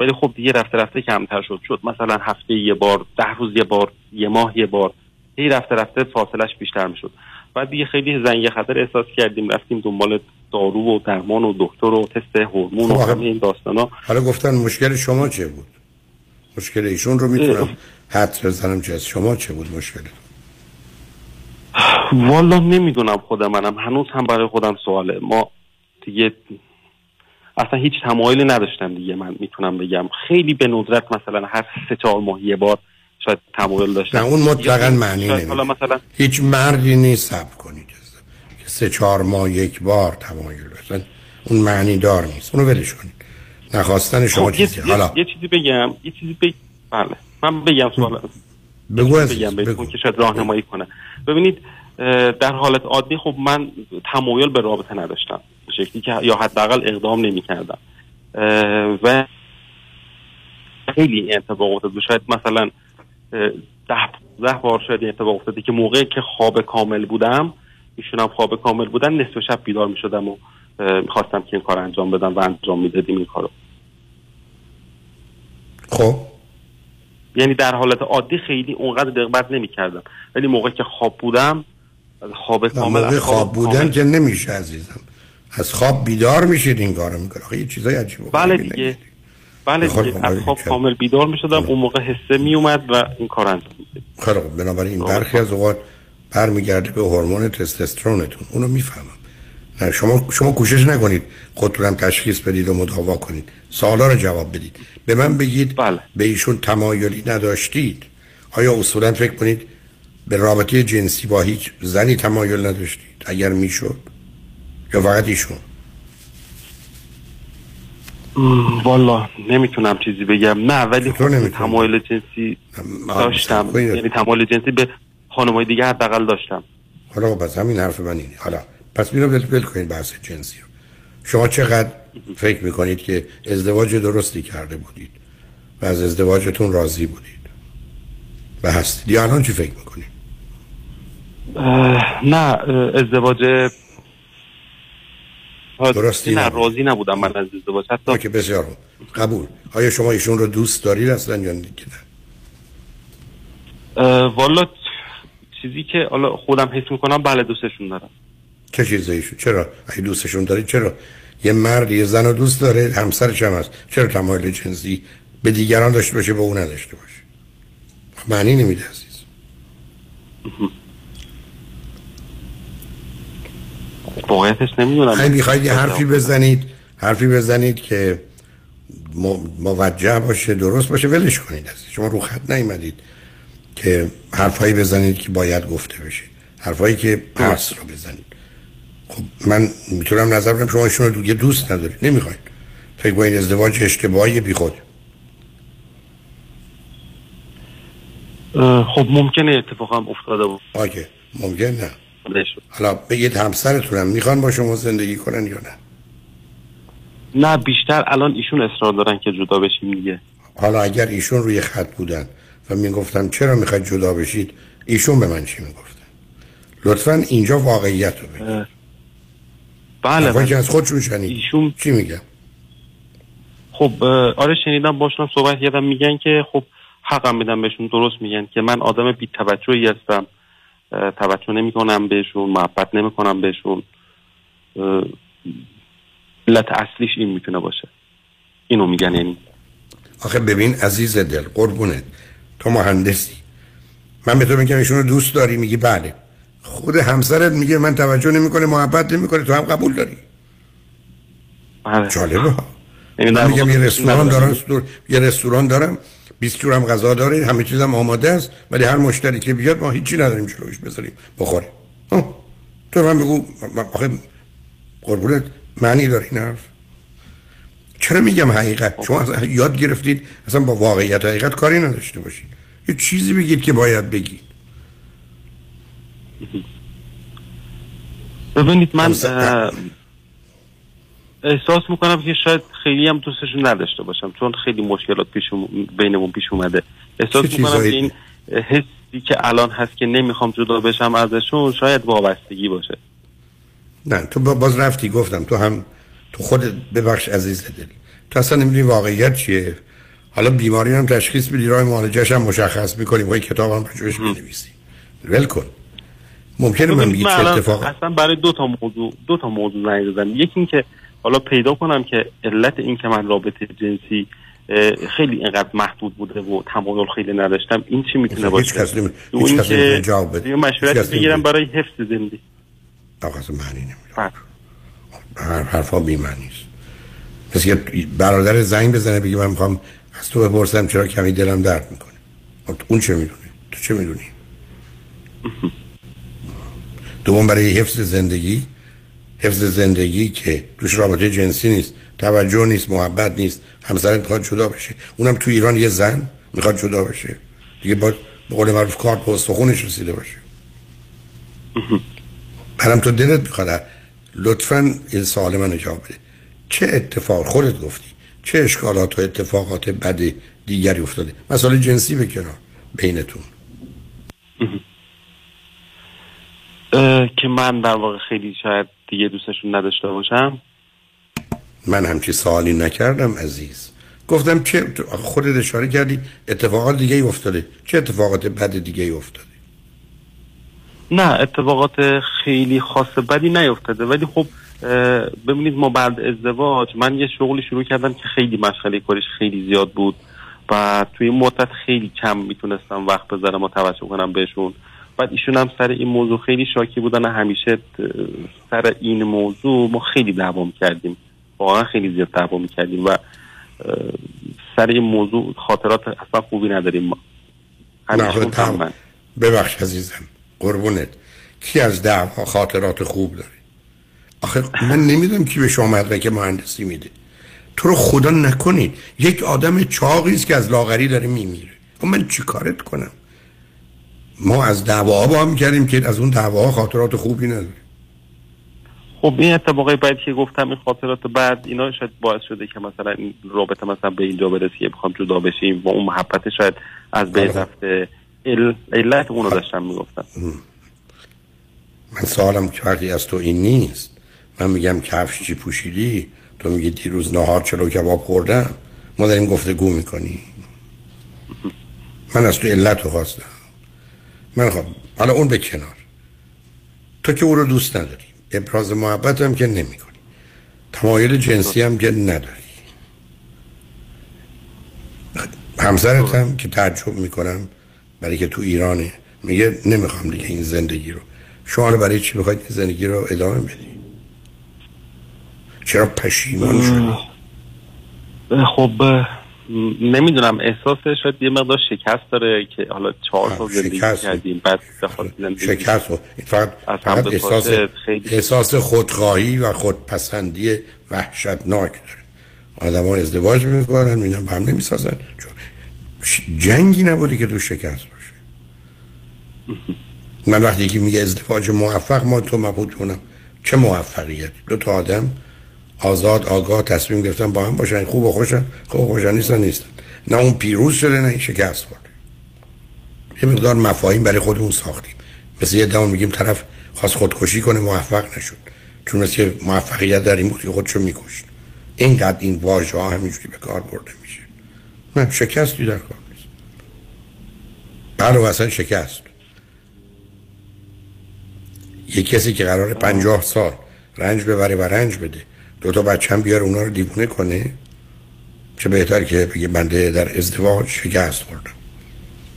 ولی خب دیگه رفته رفته کمتر شد. شد مثلا هفته یه بار ده روز یه بار یه ماه یه بار. هی رفته رفته فاصلش بیشتر می‌شد. بعد دیگه خیلی زنگ خطر احساس کردیم. رفتیم دنبال دارو و درمان و دکتر و تست هورمون و خب همه این داستانا. حالا گفتن مشکل شما چه بود؟ مشکل ایشون رو می‌تونم حد بزنم چه از شما چه بود مشکل والا نمی‌دونم خود منم. هنوز هم برای خودم سواله. ما دیگه اصلا هیچ تمایلی نداشتم دیگه من می‌تونم بگم. خیلی به ندرت مثلا هر سه چهار ماه یه بار شاید تمایل داشتم. نه اون مطلقا معنی نمیده مثلا هیچ مردی نیست سب کنید که سه چهار ماه یک بار تمایل داشتن. اون معنی دار نیست. اونو ولش کنید نخواستن شما خب، چیزی. یه- حالا. یه چیزی بگم. یه چیزی بگ... بله. من بگم سوال. بگو بگم بهتون که شاید راهنمایی کنه. ببینید در حالت عادی خب من تمایل به رابطه نداشتم شکلی که یا حداقل اقدام نمی‌کردم. اه، و خیلی اتفاق افتاد شاید مثلا ده ده بار شاید اتفاق افتاده که موقعی که خواب کامل بودم ایشون هم خواب کامل بودن نصف شب بیدار می شدم و می‌خواستم که این کار انجام بدم و انجام می‌دادیم این کارو. خب. یعنی در حالت عادی خیلی اونقدر دقت نمی کردم ولی موقعی که خواب بودم خواب کامل موقع از خواب بودن کامل- که نمیشه عزیزم. از خواب بیدار میشید این کارو می‌کنه آخه یه چیزای عجیب و بله دیگه. بله خب، دیگه. خب، از خب، خواب؟ کامل بیدار می شدم اون موقع حسه می اومد و این کار انجام خب بنابراین برخی از اوقات برمیگرده به هورمون تستوسترونتون. اونو می‌فهمم. نه شما شما کوشش نکنید خودتون هم تشخیص بدید و مداوا کنید. سوالا رو جواب بدید. به من بگید به ایشون تمایلی نداشتید. آیا اصولا فکر کنید به رابطه جنسی با هیچ زنی تمایل نداشتید اگر می‌شد؟ یا فقط ایشون؟ والا نمی‌تونم چیزی بگم. نه ولی خب تمایل جنسی داشتم. خب، یعنی تمایل جنسی به خانمای دیگه حداقل داشتم. حالا خب، پس همین حرف من اینه حالا پس میرم دل کنید بحث جنسی رو. شما چقدر فکر می‌کنید که ازدواج درستی کرده بودید و از ازدواجتون راضی بودید و هستید. یا الان چی فکر می‌کنید؟ نه ازدواج درستی نه. راضی نبودم من از ازدواج. حتی که بسیار. قبول. آیا شما ایشون رو دوست دارید اصلا یا دیگه نه. والا چیزی که حالا خودم حس می‌کنم بله دوستشون دارم. چه چیزی ایشون چرا؟ اگه دوستشون دارید چرا؟ یه مرد یه زن رو دوست داره همسرش هم هست. چرا تمایل جنسی به دیگران داشته باشه به اون نداشته باشه؟ خب معنی نمیده عزیز. واقعیتش نمی‌دونم. اگه می‌خواید یه حرفی بزنید؟ حرفی بزنید که موجه باشه درست باشه ولش کنید عزیز. شما رو خط نیومدید که حرفایی بزنید که باید گفته بشه. حرفایی که هست رو بزنید. خب من می‌تونم نظر بدم شما ایشون رو دیگه دوست ندارید. نمی‌خواید. فکر کنید ازدواج اشتباهی بی خود. خب ممکنه اتفاقا افتاده بود. آگه ممکن نه. حالا بگید همسرتونم می‌خوان با شما زندگی کنن یا نه؟ نه بیشتر الان ایشون اصرار دارن که جدا بشیم دیگه. حالا اگر ایشون روی خط بودن و می‌گفتم چرا می‌خواید جدا بشید ایشون به من چی می‌گفتن؟ لطفا اینجا واقعیت رو بگید. بله بله. که از خودشون شنید. ایشون چی میگن خب آره شنیدم باشون صحبت کردم. میگن که خب حقم بدم بهشون درست میگن که من آدم بی توجهی هستم توجه نمی کنم بهشون محبت نمی کنم بهشون علت اصلیش این می‌تونه باشه. اینو میگن یعنی. آخه ببین عزیز دل قربونت. تو مهندسی. من به تو میگم ایشون رو دوست داری؟ میگی بله. خود همسرت میگه من توجه نمی‌کنه محبت نمی‌کنه تو هم قبول داری؟ جالبه ها. من میگم یه رستوران. دارم یه رستوران دارم 20 جورم غذا داره همه چیزم آماده است ولی هر مشتری که بیاد ما هیچی نداریم جلوش بذاریم بخوره. تو من بگو آخه قربونت معنی داره این حرف چرا میگم حقیقت؟ شما اصلا یاد گرفتید اصلا با واقعیت حقیقت کاری نداشته باشید. یه چیزی بگید که باید بگید. ببینید من احساس می‌کنم که شاید خیلی هم دوستشون نداشته باشم چون خیلی مشکلات پیش بینمون پیش اومده. احساس می‌کنم که؟ این حسی که الان هست که نمی‌خوام جدا بشم ازشون شاید وابستگی باشه. نه تو با- باز رفتی گفتم تو هم تو خودت ببخش عزیز دل. تو اصلا نمی‌دونی واقعیت چیه. حالا بیماری هم تشخیص بدی راه معالجهش هم مشخص می‌کنیم. و کتاب هم راجبش بنویسی. ول کن. ممکنه من ببینید بگی من چه اتفاق اصلا برای دو تا موضوع دو تا موضوع زنگ زدم. یکی این که حالا پیدا کنم که علت این که من رابطه جنسی خیلی اینقدر محدود بوده و تمایل خیلی نداشتم. این چی می‌تونه هیچ باشه؟ کس نمی- دو هیچ کس نمی‌تونه که جواب بده. یه هیچ مشورت بگیرم. برای حفظ زندگی. آقا اصلا معنی نمیده هر حرفا بی معنی است. پس یه برادر زنگ بزنه بگی من می‌خوام از تو بپرسم چرا کمی دلم درد می‌کنه. خب اون چه می‌دونه؟ تو چه می‌دونی؟ دوم برای حفظ زندگی حفظ زندگی که توش رابطه جنسی نیست توجه نیست محبت نیست همسرت می‌خواد جدا بشه. اونم تو ایران یه زن می‌خواد جدا بشه. دیگه با به قول معروف کارت به استخونش رسیده باشه. برم تو دلت می‌خواد لطفا این سوال من جواب بده. چه اتفاق خودت گفتی چه اشکالات و اتفاقات بد دیگری افتاده؟ مسئله جنسی به کنار بینتون. که من در واقع خیلی شاید دیگه دوستشون نداشته باشم. من همچی سوالی نکردم عزیز. گفتم چه خودت اشاره کردی اتفاقات دیگه ای افتاده. چه اتفاقات بد دیگه ای افتاده؟ نه اتفاقات خیلی خاص بدی نیفتاده. ولی خب ببینید ما بعد ازدواج من یه شغلی شروع کردم که خیلی مشغله کارش خیلی زیاد بود و توی این مدت خیلی کم می‌تونستم وقت بذارم و توجه کنم بهشون. بعد ایشون هم سر این موضوع خیلی شاکی بودن همیشه سر این موضوع ما خیلی دعوا کردیم. واقعا خیلی زیاد دعوا کردیم و سر این موضوع خاطرات اصلا خوبی نداریم. ما. ببخش عزیزم. قربونت. کی از دعوا خاطرات خوب داره آخه من نمی‌دونم کی به شما مدرک مهندسی میده. تو رو خدا نکنید. یک آدم چاقی است که از لاغری داره میمیره. خب من چیکارت کنم؟ ما از دعواها با هم کردیم که از اون دعواها خاطرات خوبی نداریم. خب این اتفاقای بعد که گفتم این خاطرات بعد اینا شاید باعث شده که مثلا این رابطه مثلا به اینجا برسه که بخوام جدا بشیم و اون محبت شاید از بین رفته. ال- علت اونو داشتم می‌گفتم. من سوالم که از تو این نیست. من میگم کفش چی پوشیدی؟ تو میگی دیروز نهار چلو کباب خوردم؟ ما داریم گفتگو می‌کنی من از تو علت رو خواستم. من خب حالا اون به کنار. تو که او رو دوست نداری. ابراز محبت هم که نمی کنی تمایل جنسی هم که نداری. همسرت هم که تعجب می‌کنم برای که تو ایرانه میگه نمی‌خوام دیگه این زندگی رو. شما برای چی می‌خواید این زندگی رو ادامه بدی؟ چرا پشیمان شدی؟ خب نمی‌دونم احساس شاید یه مقدار شکست داره که حالا چهار سال زندگی. کردیم بعد شکست. و فقط, فقط احساس, احساس خودخواهی و خودپسندی وحشتناک داره. آدم ها ازدواج می‌کنن مینا به هم نمی‌سازن. چون جنگی نبوده که تو شکست باشه. من وقتی که میگه ازدواج موفق ما تو مبهوت کنم چه موفقیت؟ دو تا آدم آزاد آگاه تصمیم گرفتن با هم باشن. خوب و خوشن. خوب و خوشن نیستن نیستن. نه اون پیروز شده نه این شکست خورده. یه مقدار مفاهیم برای خودمون ساختیم. مثل یه دام میگیم طرف خواست خودکشی کنه موفق نشد. چون مثل موفقیت در این بود که خودشو میکشت. اینقدر این واژه ها همینجوری به کار برده میشه. نه شکستی در کار نیست. بله و اصلا شکست. یه کسی که قرار پنجاه سال رنج ببره و رنج بده دو تا بچه هم بیاره اونا رو دیوونه کنه چه بهتر که بگه بنده در ازدواج شکست خوردم.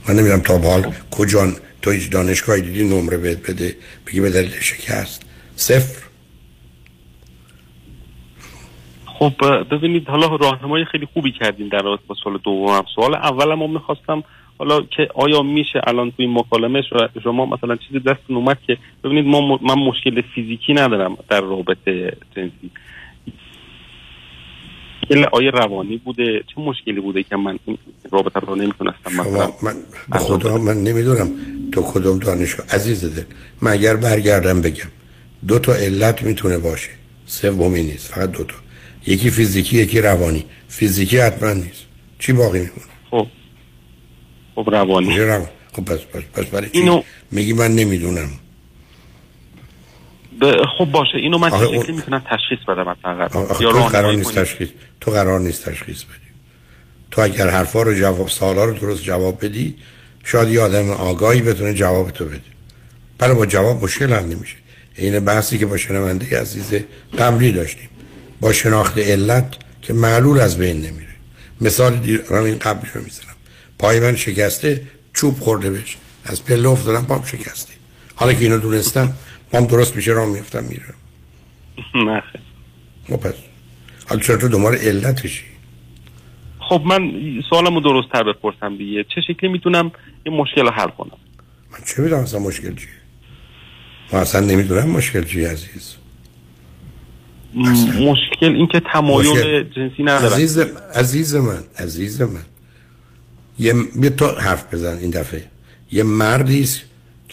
من نمی‌دونم تا به حال کجا تو هیچ دانشگاهی دیدی نمره بهت بده بگی به دلیل شکست. صفر. خب ببینید حالا راهنمای خیلی خوبی کردیم در رابطه با سوال دومم. سوال اولم هم می‌خواستم حالا که آیا میشه الان توی مکالمه شما مثلا چیزی دستتون اومد که ببینید ما من مشکل فیزیکی ندارم در رابطه جنسی. مشکل آیا روانی بوده. چه مشکلی بوده که من این رابطه رو نمی‌تونستم مثلا شما من به خدا من نمی‌دونم تو کدوم دانشگاه. عزیز دل من اگر برگردم بگم دو تا علت می‌تونه باشه. سومی نیست فقط دو تا. یکی فیزیکی یکی روانی. فیزیکی حتما نیست. چی باقی میمونه؟ خب. خب روانی. روان. خب پس پس, پس برای چی؟ اینو- میگی من نمی‌دونم. خب باشه اینو من اون- شکلی می‌تونم تشخیص بدم فقط یا تو قرار نیست تشخیص تو قرار نیست تشخیص بدی. تو اگر حرفا رو جواب سوالا رو درست جواب بدی شاید یه آدم آگاهی بتونه جواب تو بده. برای با جواب مشکل حل نمیشه. این بحثی که با شنونده عزیز قبلی داشتیم. با شناخت علت که معلول از بین نمیره. مثال این قبلی رو می‌زنم. پای من شکسته چوب خورده بهش. از پله افتادم پام شکسته. حالا که اینو دونستم پام درست میشه راه میفتم میرم. نه. خب پس. حالا چرا تو دنبال علتشی خب من سوالمو درست تر بپرسم دیگه. چه شکلی می‌تونم این مشکل رو حل کنم؟ من چه می‌دونم اصلا مشکل چیه؟ ما اصلا نمی‌دونم مشکل چیه عزیز. مشکل این که تمایل مشکل. جنسی ندارم. عزیز عزیز من عزیز من. یه یه تو حرف بزن این دفعه. یه مردی است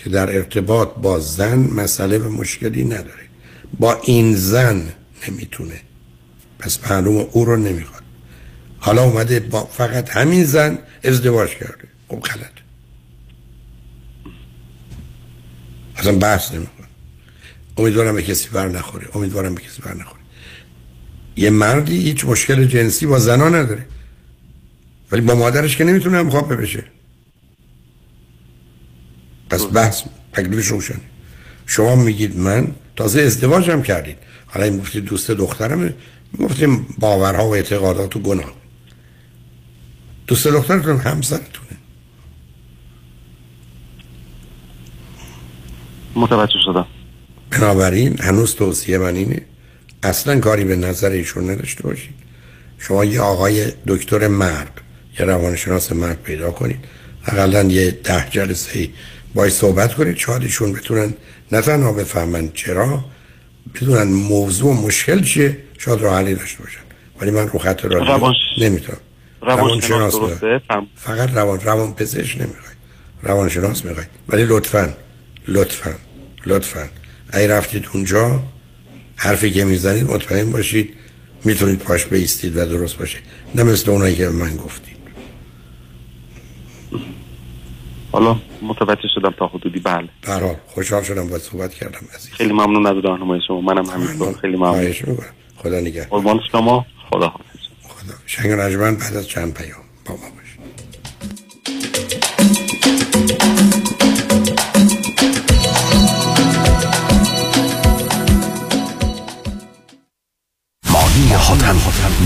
که در ارتباط با زن مسئله و مشکلی نداره. با این زن نمی‌تونه. پس معلوم او رو نمی‌خواد. حالا اومده با فقط همین زن ازدواج کرده. خب غلط. اصلا بحث نمی‌کنه. امیدوارم به کسی بر نخوره. امیدوارم به کسی بر نخوره. یه مردی هیچ مشکل جنسی با زنا نداره. ولی با مادرش که نمی‌تونه هم خوابه بشه. پس بحث تکلیفش روشنه شما میگید من تازه ازدواجم کردید. حالا این گفتید دوست دخترمه گفتیم باورها و اعتقادات و گناه. دوست دخترتون همسرتونه. متوجه شدم. بنابراین هنوز توصیه من اینه اصلا کاری به نظر ایشون نداشته باشید. شما یه آقای دکتر مرد یه روانشناس مرد پیدا کنید. اقلا یه ده جلسه باید صحبت کنید شاید ایشون بتونن نه تنها بفهمن چرا بدونن موضوع و مشکل چیه شاید راه حلی داشته باشن. ولی من رو خط رادیو روان- نمی‌تونم. درسته؟ فهم. فقط روان روان پزشک نمی‌خوای. روانشناس می‌خوای. ولی لطفا لطفا لطفا. اگه رفتید اونجا حرفی که می‌زنید مطمئن باشید می‌تونید پاش بیستید و درست باشه. نه مثل اونایی که من گفتید. حالا متوجه شدم تا حدودی بله. برحال خوشحال شدم باید صحبت کردم عزیز. خیلی ممنون از راهنمای شما. منم همینطور خیلی ممنون. خدا نگه قربان شما. خدا حافظ. شنگ رجمن بعد از چند پیام. با ما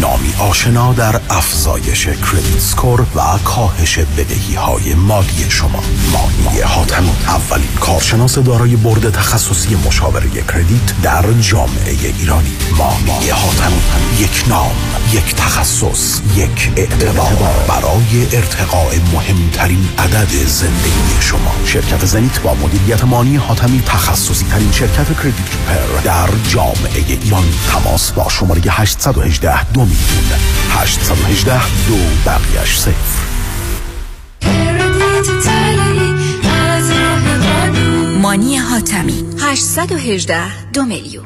نامی آشنا در افزایش کردیت سکور و کاهش بدهی های مالی شما. مانی حاتم اولین کارشناس دارای برد تخصصی مشاوره کردیت در جامعه ایرانی. مانی حاتم یک نام یک تخصص یک اعتبار. برای ارتقاء مهمترین عدد زندگی شما. شرکت زنیت با مدیریت مانی حاتمی تخصصی ترین شرکت کردیت پر در جامعه ایران تماس با شماره 818 دو میلیون 818 دو بقیش صفر. مانی حاتمی. 818 دو میلیون.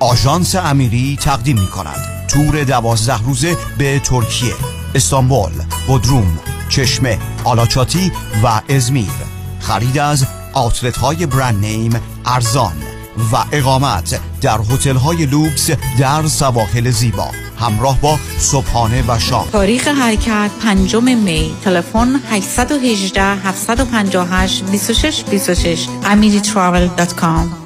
آژانس امیری تقدیم می کند تور دوازده روزه به ترکیه. استانبول بودروم چشمه آلاچاتی و ازمیر. خرید از آتلت های برند نیم ارزان و اقامت در هتل های لوکس در سواحل زیبا. همراه با صبحانه و شام. تاریخ حرکت پنجم می. تلفن 818 758 26 26 amiritravel.com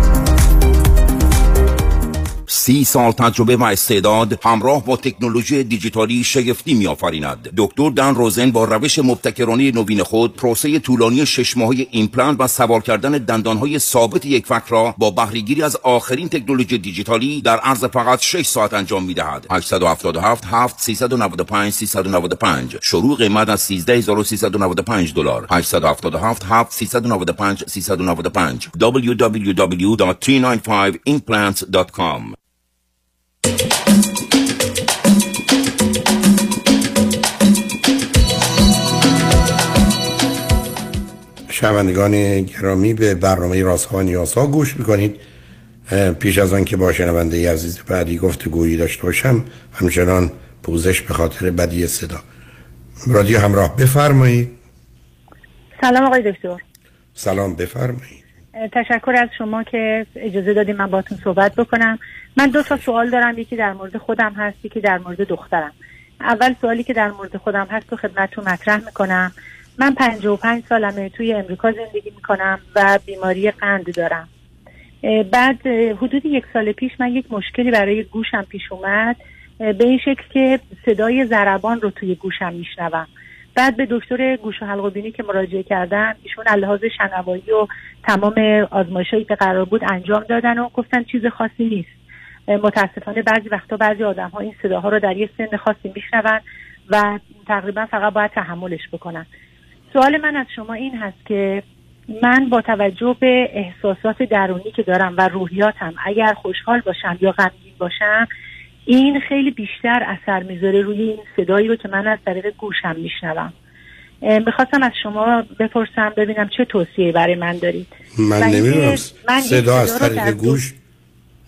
سی سال تجربه و استعداد همراه با تکنولوژی دیجیتالی شگفتی می آفریند دکتر دان روزن با روش مبتکرانه نوین خود پروسه طولانی شش ماهه ایمپلنت و سوار کردن دندانهای ثابت یک فک را با بهرهگیری از آخرین تکنولوژی دیجیتالی در عرض فقط 6 ساعت انجام می دهد 877 7 395 395 شروع قیمت از 13395 دلار. 877 7 395 395 www.395implants.com شنوندگان گرامی به برنامه رازها و نیازها گوش می‌کنید. پیش از آن که با شنونده عزیز بعدی گفته گویی داشته باشم همچنان پوزش به خاطر بدی صدا. رادیو همراه بفرمایید. سلام آقای دکتر. سلام بفرمایید. تشکر از شما که اجازه دادیم من باتون صحبت بکنم. من دو تا سوال دارم یکی در مورد خودم هست یکی در مورد دخترم. اول سوالی که در مورد خودم هست تو خدمتتون مطرح می‌کنم. من 55 سالمه توی امریکا زندگی می‌کنم و بیماری قند دارم. بعد حدود یک سال پیش من یک مشکلی برای گوشم پیش اومد. به این شکل که صدای ضربان رو توی گوشم میشنوم. بعد به دکتر گوش و حلق و بینی که مراجعه کردم ایشون لحاظ شنوایی و تمام آزمایشایی که قرار بود انجام دادن و گفتن چیز خاصی نیست. متاسفانه بعضی وقتا بعضی آدم ها این صداها رو در یه سن خاصی میشنون و تقریبا فقط باید تحملش بکنن. سوال من از شما این هست که من با توجه به احساسات درونی که دارم و روحیاتم اگر خوشحال باشم یا غمگین باشم این خیلی بیشتر اثر می‌ذاره روی این صدایی رو که من از طریق گوشم میشنوم. می‌خواستم از شما بپرسم ببینم چه توصیه برای من دارید. من نمی‌دونم صدا از طریق گوش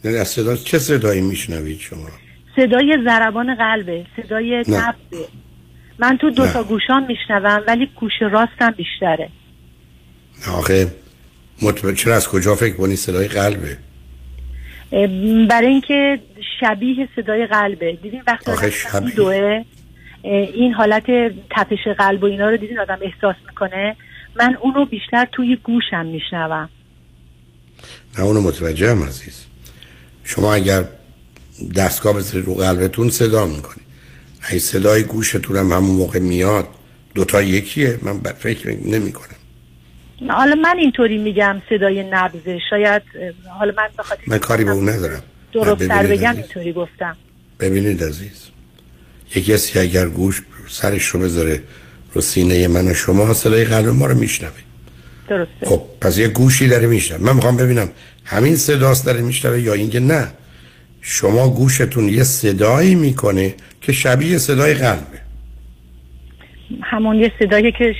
یعنی از صدا چه صدایی میشنوید شما؟ صدای ضربان قلبه صدای نبضه من تو دو تا گوشام میشنوم ولی گوش راستم بیشتره. آخه مطمئن چرا از کجا فکر کنی صدای قلبه؟ برای اینکه شبیه صدای قلبه. دیدین وقتی آخه شبیه دوه این حالت تپش قلب و اینا رو دیدین آدم احساس می‌کنه؟ من اونو بیشتر توی گوشم میشنوم. نه اونو متوجه هم عزیز. شما اگر دستگاه بذارید رو قلبتون صدا می‌کنی اگه صدای گوشتون هم همون موقع میاد دوتا یکیه. من فکر نمی کنم حالا من اینطوری میگم صدای نبزه شاید حالا من بخاطر من کاری به اون ندارم. درستر بگم اینطوری گفتم. ببینید عزیز. یکی کسی اگر گوش سرش رو بذاره رو سینه من و شما صدای قلب ما رو میشنوه. درسته. خب پس یه گوشی داره میشنوه. من می‌خوام ببینم همین صداست داره میشنوه یا اینکه نه. شما گوشتون یه صدایی می‌کنه که شبیه صدای قلبه. همون یه صدایی که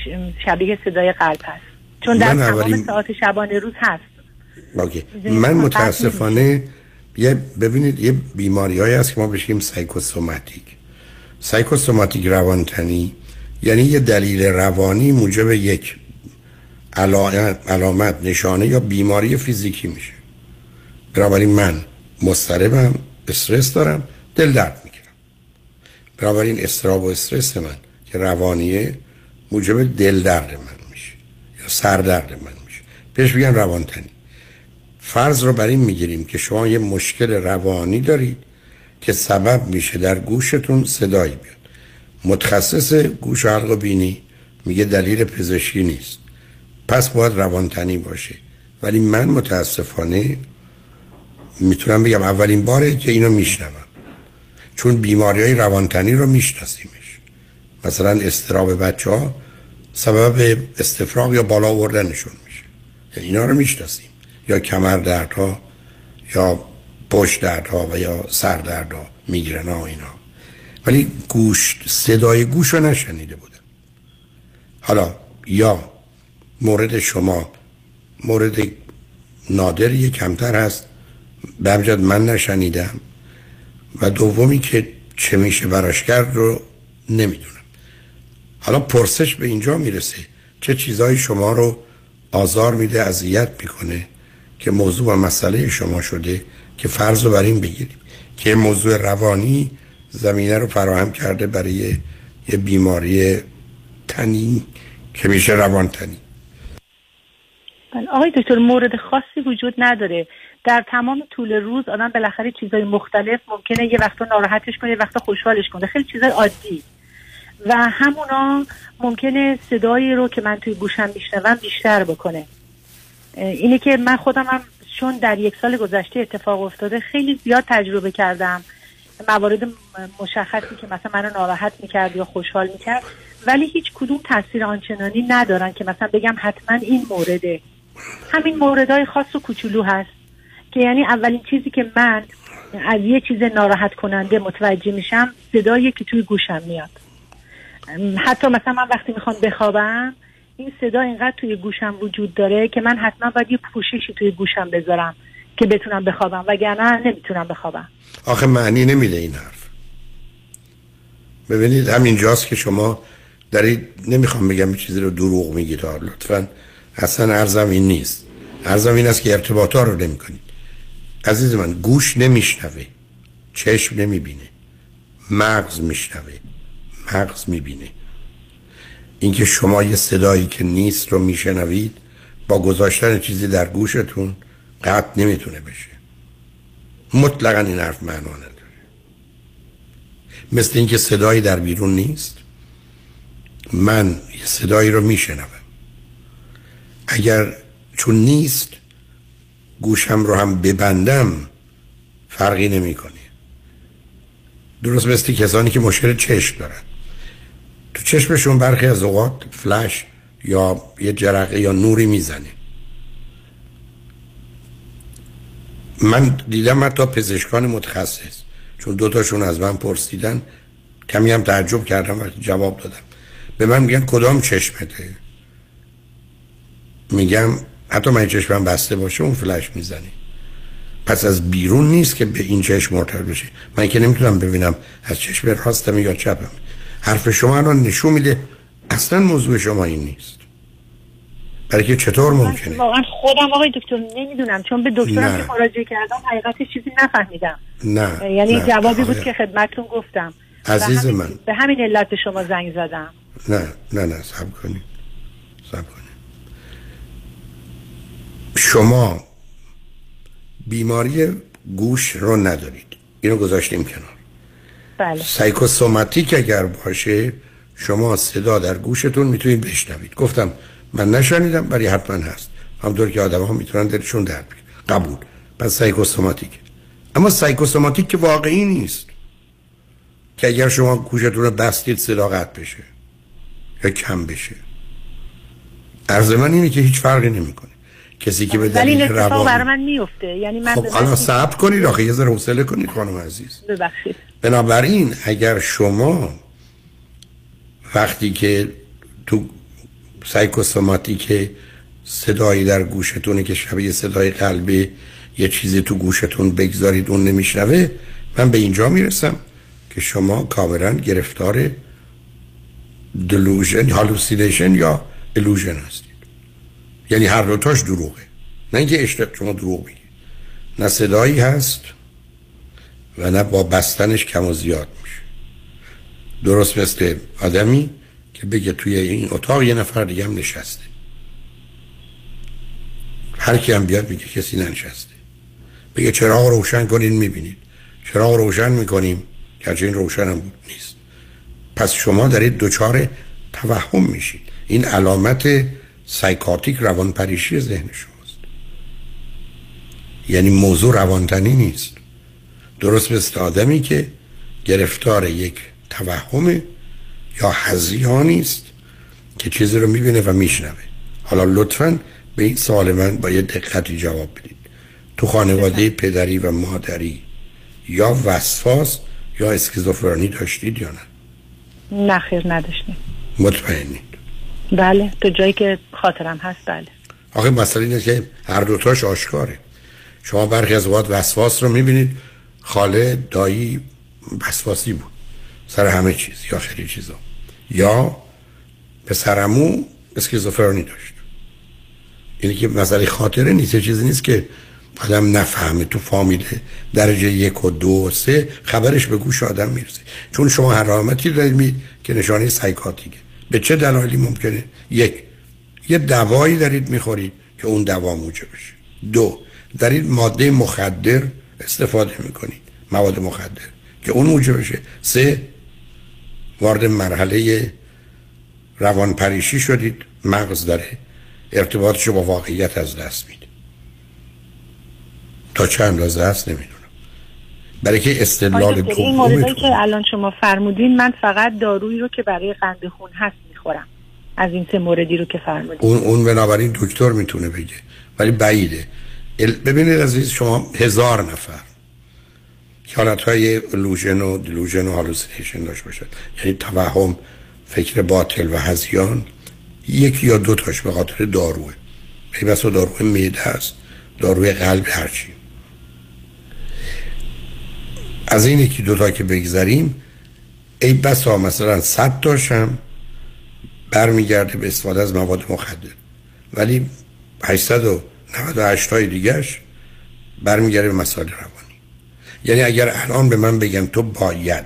شبیه صدای قلب هست. چون در تمام ساعت شبانه روز هست. OK. من متاسفانه یه ببینید یه بیماری هایی هست که ما بهش میگیم psychosomatic. psychosomatic روانتنی یعنی یه دلیل روانی موجب یک علامت نشانه یا بیماری فیزیکی میشه. بنابراین من مضطربم استرس دارم دل درد می‌گیرم بنابراین استراب و استرس من که روانیه موجب دل درد من میشه یا سر درد من میشه. پیش بگن روانتنی. فرض رو بر این می‌گیریم که شما یه مشکل روانی دارید که سبب میشه در گوشتون صدایی بیاد. متخصص گوش و حلق و بینی میگه دلیل پزشکی نیست. پس باید روانتنی باشه. ولی من متاسفانه می‌تونم بگم اولین باره که اینو میشنوم. چون بیماری های روانتنی رو میشناسیمش. مثلا استراب بچه ها سبب استفراغ یا بالا آوردنشون میشه. یعنی اینا رو می‌شناسیم. یا کمر دردها یا پشت دردها و یا سر دردها میگرن ها اینا. ولی گوش صدای گوش رو نشنیده بودم. حالا یا مورد شما مورد نادری کمتر هست. به من نشنیدم و دومی که چه میشه براش کرد رو نمی‌دونم. حالا پرسش به اینجا می‌رسه. چه چیزهای شما رو آزار میده اذیت می‌کنه که موضوع و مسئله شما شده که فرض رو بر این بگیریم که موضوع روانی زمینه رو فراهم کرده برای یه بیماری تنی که میشه روان تنی آقای دکتر مورد خاصی وجود نداره. در تمام طول روز آدم بالاخره چیزای مختلف ممکنه یه وقتا ناراحتش کنه یه وقتا خوشحالش کنه. خیلی چیزای عادی. و همونا ممکنه صدایی رو که من توی گوشم میشنوم بیشتر بکنه. اینه که من خودم هم چون در یک سال گذشته اتفاق افتاده خیلی زیاد تجربه کردم. موارد مشخصی که مثلا منو ناراحت می‌کرد یا خوشحال می‌کرد. ولی هیچ کدوم تاثیر آنچنانی ندارن که مثلا بگم حتما این مورده. همین موردهای خاص و کوچولو هست که یعنی اولین چیزی که من از یه چیز ناراحت کننده متوجه میشم صدایی که توی گوشم میاد. حتی مثلا من وقتی می‌خوام بخوابم این صدا اینقدر توی گوشم وجود داره که من حتما باید یه پوششی توی گوشم بذارم که بتونم بخوابم وگرنه نمی‌تونم بخوابم. آخه معنی نمیده این حرف. ببینید همینجاست که شما دارید نمی‌خوام بگم چیزی رو دروغ میگید لطفا. اصلا ارزم این نیست. ارزم این است که ارتباطا رو نمی کنید عزیز من گوش نمیشنوه. چشم نمی‌بینه. مغز میشنوه. مغز می‌بینه. اینکه شما یه صدایی که نیست رو میشنوید با گذاشتن چیزی در گوشتون قطع نمی‌تونه بشه. مطلقا این حرف معنا نداره. مثل اینکه صدایی در بیرون نیست من یه صدایی رو میشنوم. اگر چون نیست گوشم رو هم ببندم فرقی نمی‌کنه. درست مثل کسانی که مشکل چشم دارن. تو چشمشون برخی از اوقات فلش یا یه جرقه یا نوری می‌زنه. من دیدم حتی پزشکان متخصص چون دوتاشون از من پرسیدن کمی هم تعجب کردم وقتی جواب دادم. به من میگن کدام چشمته؟ میگم حتی من چشمم بسته باشه اون فلش می‌زنه. پس از بیرون نیست که به این چشم مرتبط بشه. من که نمی‌تونم ببینم از چشم راستم یا چپم. حرف شما الان نشون میده اصلا موضوع شما این نیست. برای که چطور ممکنه؟ واقعا خودم آقای دکتر نمی‌دونم چون به دکترم. که مراجعه کردم حقیقتش چیزی نفهمیدم. نه یعنی نه. جوابی بود که خدمتتون گفتم. عزیز همین- من. به همین علت به شما زنگ زدم. نه نه نه سب کنید. سب کنید. شما بیماری گوش رو ندارید. اینو گذاشتیم کنار. بله. سایکوسوماتیک اگر باشه شما صدا در گوشتون می‌تونید بشنوید. گفتم من نشنیدم ولی حتما هست. همطور که آدم ها می‌تونن دلشون درد بگیره. قبول. پس سایکوسوماتیک. اما سایکوسوماتیک که واقعی نیست. که اگر شما گوشتون رو بستید صدا قطع بشه یا کم بشه. عرض من اینه که هیچ فرقی نمی‌کنه. کسی که به ولی دلیل اتفاق برای من میفته یعنی من خب من- صبر کنید آخه یه ذره حوصله کنید خانم عزیز. ببخشید. بنابراین اگر شما وقتی که تو psychosomatic صدایی در گوشتونه که شبیه صدای قلبی یه چیزی تو گوشتون بگذارید اون نمیشنوه من به اینجا می‌رسم که شما کاملا گرفتار delusion hallucination یا illusion هستید. یعنی هر دوتاش دروغه. نه اینکه اشتباه شما دروغ میگید نه صدایی هست و نه با بستنش کم و زیاد میشه. درست مثل آدمی که بگه توی این اتاق یه نفر دیگه هم نشسته. هر کی هم بیاد میگه کسی ننشسته. بگه چراغ روشن کنین می‌بینید. چراغ روشن می‌کنیم؟ گرچه این روشن هم بود نیست. پس شما دارید دچار توهم میشید. این علامت سایکاتیک روانپریشی ذهن شماست. یعنی موضوع روانتنی نیست. درست مثل آدمی که گرفتار یک توهم یا هزیانی است که چیزی رو می‌بینه و میشنوه. حالا لطفا به این سوال من با یه دقتی جواب بدید. تو خانواده پدری و مادری یا وسواس یا اسکیزوفرنی داشتید یا نه؟ نه خیر نداشتیم. مطمئنید بله تو جایی که خاطرم هست بله. آخه مسئله اینه که هر دوتاش آشکاره. شما برخی از اوقات وسواس رو می‌بینید. خاله دایی وسواسی بود. سر همه چیز یا خیلی چیزا. یا پسرمو اسکیزوفرنی داشت. اینه که مسئله خاطره نیست چیزی نیست که آدم نفهمه تو فامیل درجه یک و دو و سه خبرش به گوش آدم می‌رسه. چون شما هر علامتی دارید که نشانه سایکاتیکه. به چه دلایلی ممکنه؟ یک یه دوایی دارید می‌خورید که اون دوا موجب بشه. دو این ماده مخدر استفاده می‌کنید مواد مخدر که اون موجب بشه. سه وارد مرحله روان پریشی شدید مغز داره ارتباطش با واقعیت از دست میده. تا چند اندازه هست؟ نمی‌دونم. برای که استدلال این موردی که الان شما فرمودین من فقط دارویی رو که برای قند خون هست می‌خورم. از این سه موردی رو که فرمودین. اون اون بنابراین دکتر می‌تونه بگه. ولی بعیده. ببینید عزیز شما هزار نفر که حالت های لوژن و دلوژن و هالوسینیشن داشت باشد یعنی توهم فکر باطل و هزیان یکی یا دو تاش به خاطر داروه. ای بسا داروی میده هست داروی قلب هرچی. از این یکی دوتا که بگذریم ای بسا مثلا صد تاشم برمیگرده به استفاده از مواد مخدر. ولی 898 های دیگرش برمیگرده به مسائل روانی. یعنی اگر الان به من بگم تو باید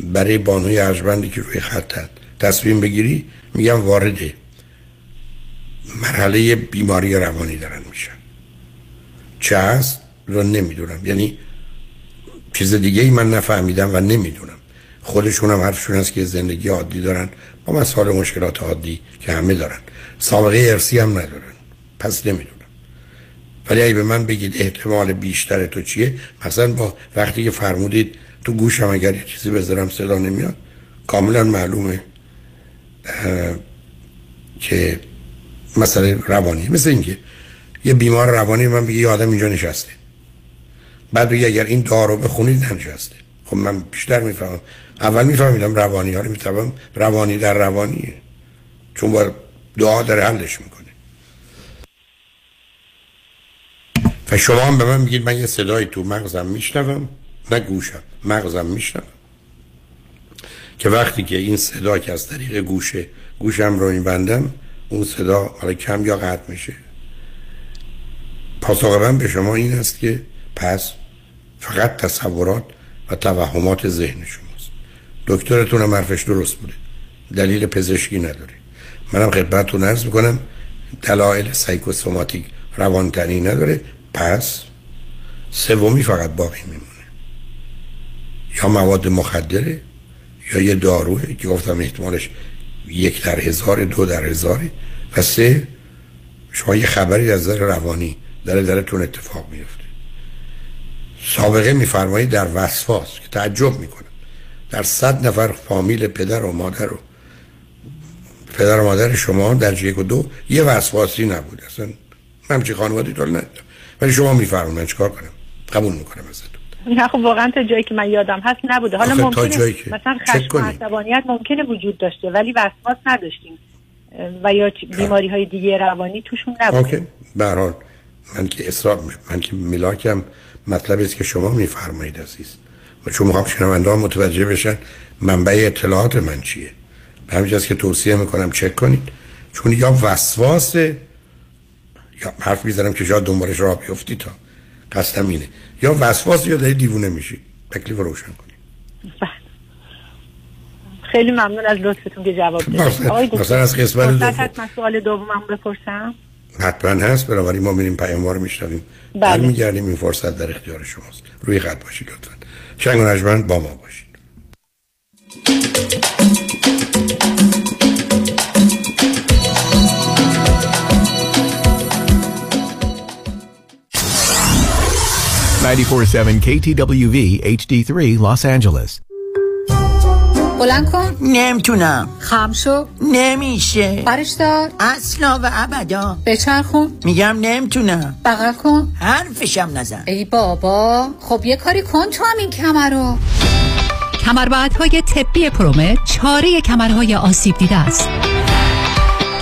برای بانوی ارجبندی که روی خطت تصمیم بگیری میگم وارده مرحله بیماری روانی دارن میشن. چه هست؟ رو نمی‌دونم. یعنی چیز دیگه ای من نفهمیدم و نمی‌دونم. خودشون هم حرفشون هست که زندگی عادی دارن با مسائل مشکلات عادی که همه دارن. سابقه ارسی هم ندارن. پس نمی‌دونم. ولی اگه به من بگید احتمال بیشتر تو چیه؟ مثلا با وقتی که فرمودید تو گوشم اگر یه چیزی بذارم صدا نمیاد کاملا معلومه که مسئله روانی. مثل اینکه یه بیمار روانی من بگه یه آدم اینجا نشسته. بعد بگه اگر این دارو بخونید ننشسته. خب من بیشتر می‌فهمم. اول میفهمیدم روانی ها رو روانی در روانیه. چون با دعا داره حلش می‌کنه. و شما هم به من میگید من یه صدای تو مغزم میشنوم نه گوشم مغزم میشنوم. که وقتی که این صدا که از طریق گوشه گوشم رو بندم اون صدا حالا کم یا قطع میشه. پاسخ من به شما این است که پس فقط تصورات و توهمات ذهن شماست. دکترتون هم حرفش درست بوده. دلیل پزشکی نداره. منم خدمتتون عرض می‌کنم دلایل سایکوسوماتیک روانتنی نداره. پس سومی فقط باقی میمونه. یا مواد مخدره یا یه داروه که گفتم احتمالش یک در هزار دو در هزاره. و سه شما یه خبری از نظر روانی در درتون اتفاق میفته سابقه میفرمایید در وسواس که تعجب می‌کنم. در صد نفر فامیل پدر و مادر و پدر و مادر شما در یک و دو یه وسواسی نبود اصلا من چی خانوادی تو ندارم. ولی شما میفرمایید من چیکار کنم؟ قبول می‌کنم ازتون. نه خب واقعا تا جایی که من یادم هست نبوده. حالا ممکنه که مثلا خشم عصبانیت ممکنه وجود داشته ولی وسواس نداشتیم. و یا بیماری های دیگه روانی توشون نبوده. اوکی. برحال من که اصرار من که ملاکم. مطلب است که شما میفرمایید عزیز. و چون می‌خوام شنونده متوجه بشن منبع اطلاعات من چیه؟ به همین که توصیه می‌کنم چک کنید. چون یا وسواس یا حرف می‌زنم که شاید دنبالش را بیفتی تا. قصدم اینه. یا وسواس یا داری دیوونه میشی تکلیف روشن کنی بله. خیلی ممنون از لطفتون که جواب دادید. مثلا از قسمت دوم. سوال دومم بپرسم. حتما هست بنابراین ما میریم پیام رو میشنویم. بله. میگردیم این فرصت در اختیار شماست. روی خط باشید لطفا. شنگ و با ما باشید. ninety KTWV HD3 Los Angeles. بلند کن. نمی‌تونم. خم شو. نمیشه. برش دار. اصلا و ابدا. بچرخون. میگم نمی‌تونم. بغل کن. حرفشم نزن. ای بابا. خب یه کاری کن تو هم این کمر رو. کمربندهای طبی پرومت چاره کمرهای آسیب دیده است.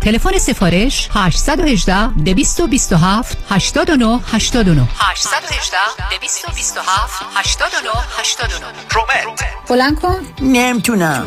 تلفن سفارش 818 227 89 89 818 227 89 89 پرومت بلند کن. نمی‌تونم.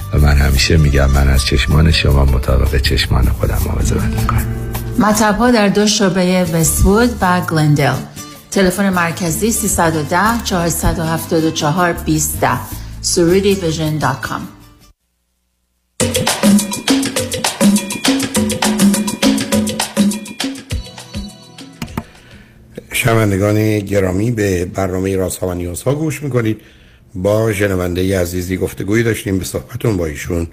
و من همیشه میگم من از چشمان شما مطابق چشمان خودم مواظبت می‌کنم. مطب ها در دو شعبه وستوود و گلندل. تلفن مرکزی 310 474 20 surudivision.com شنوندگان گرامی به برنامه رازها و نیازها گوش می‌کنید. با شنونده عزیزی گفتگویی داشتیم به صحبتون با ایشون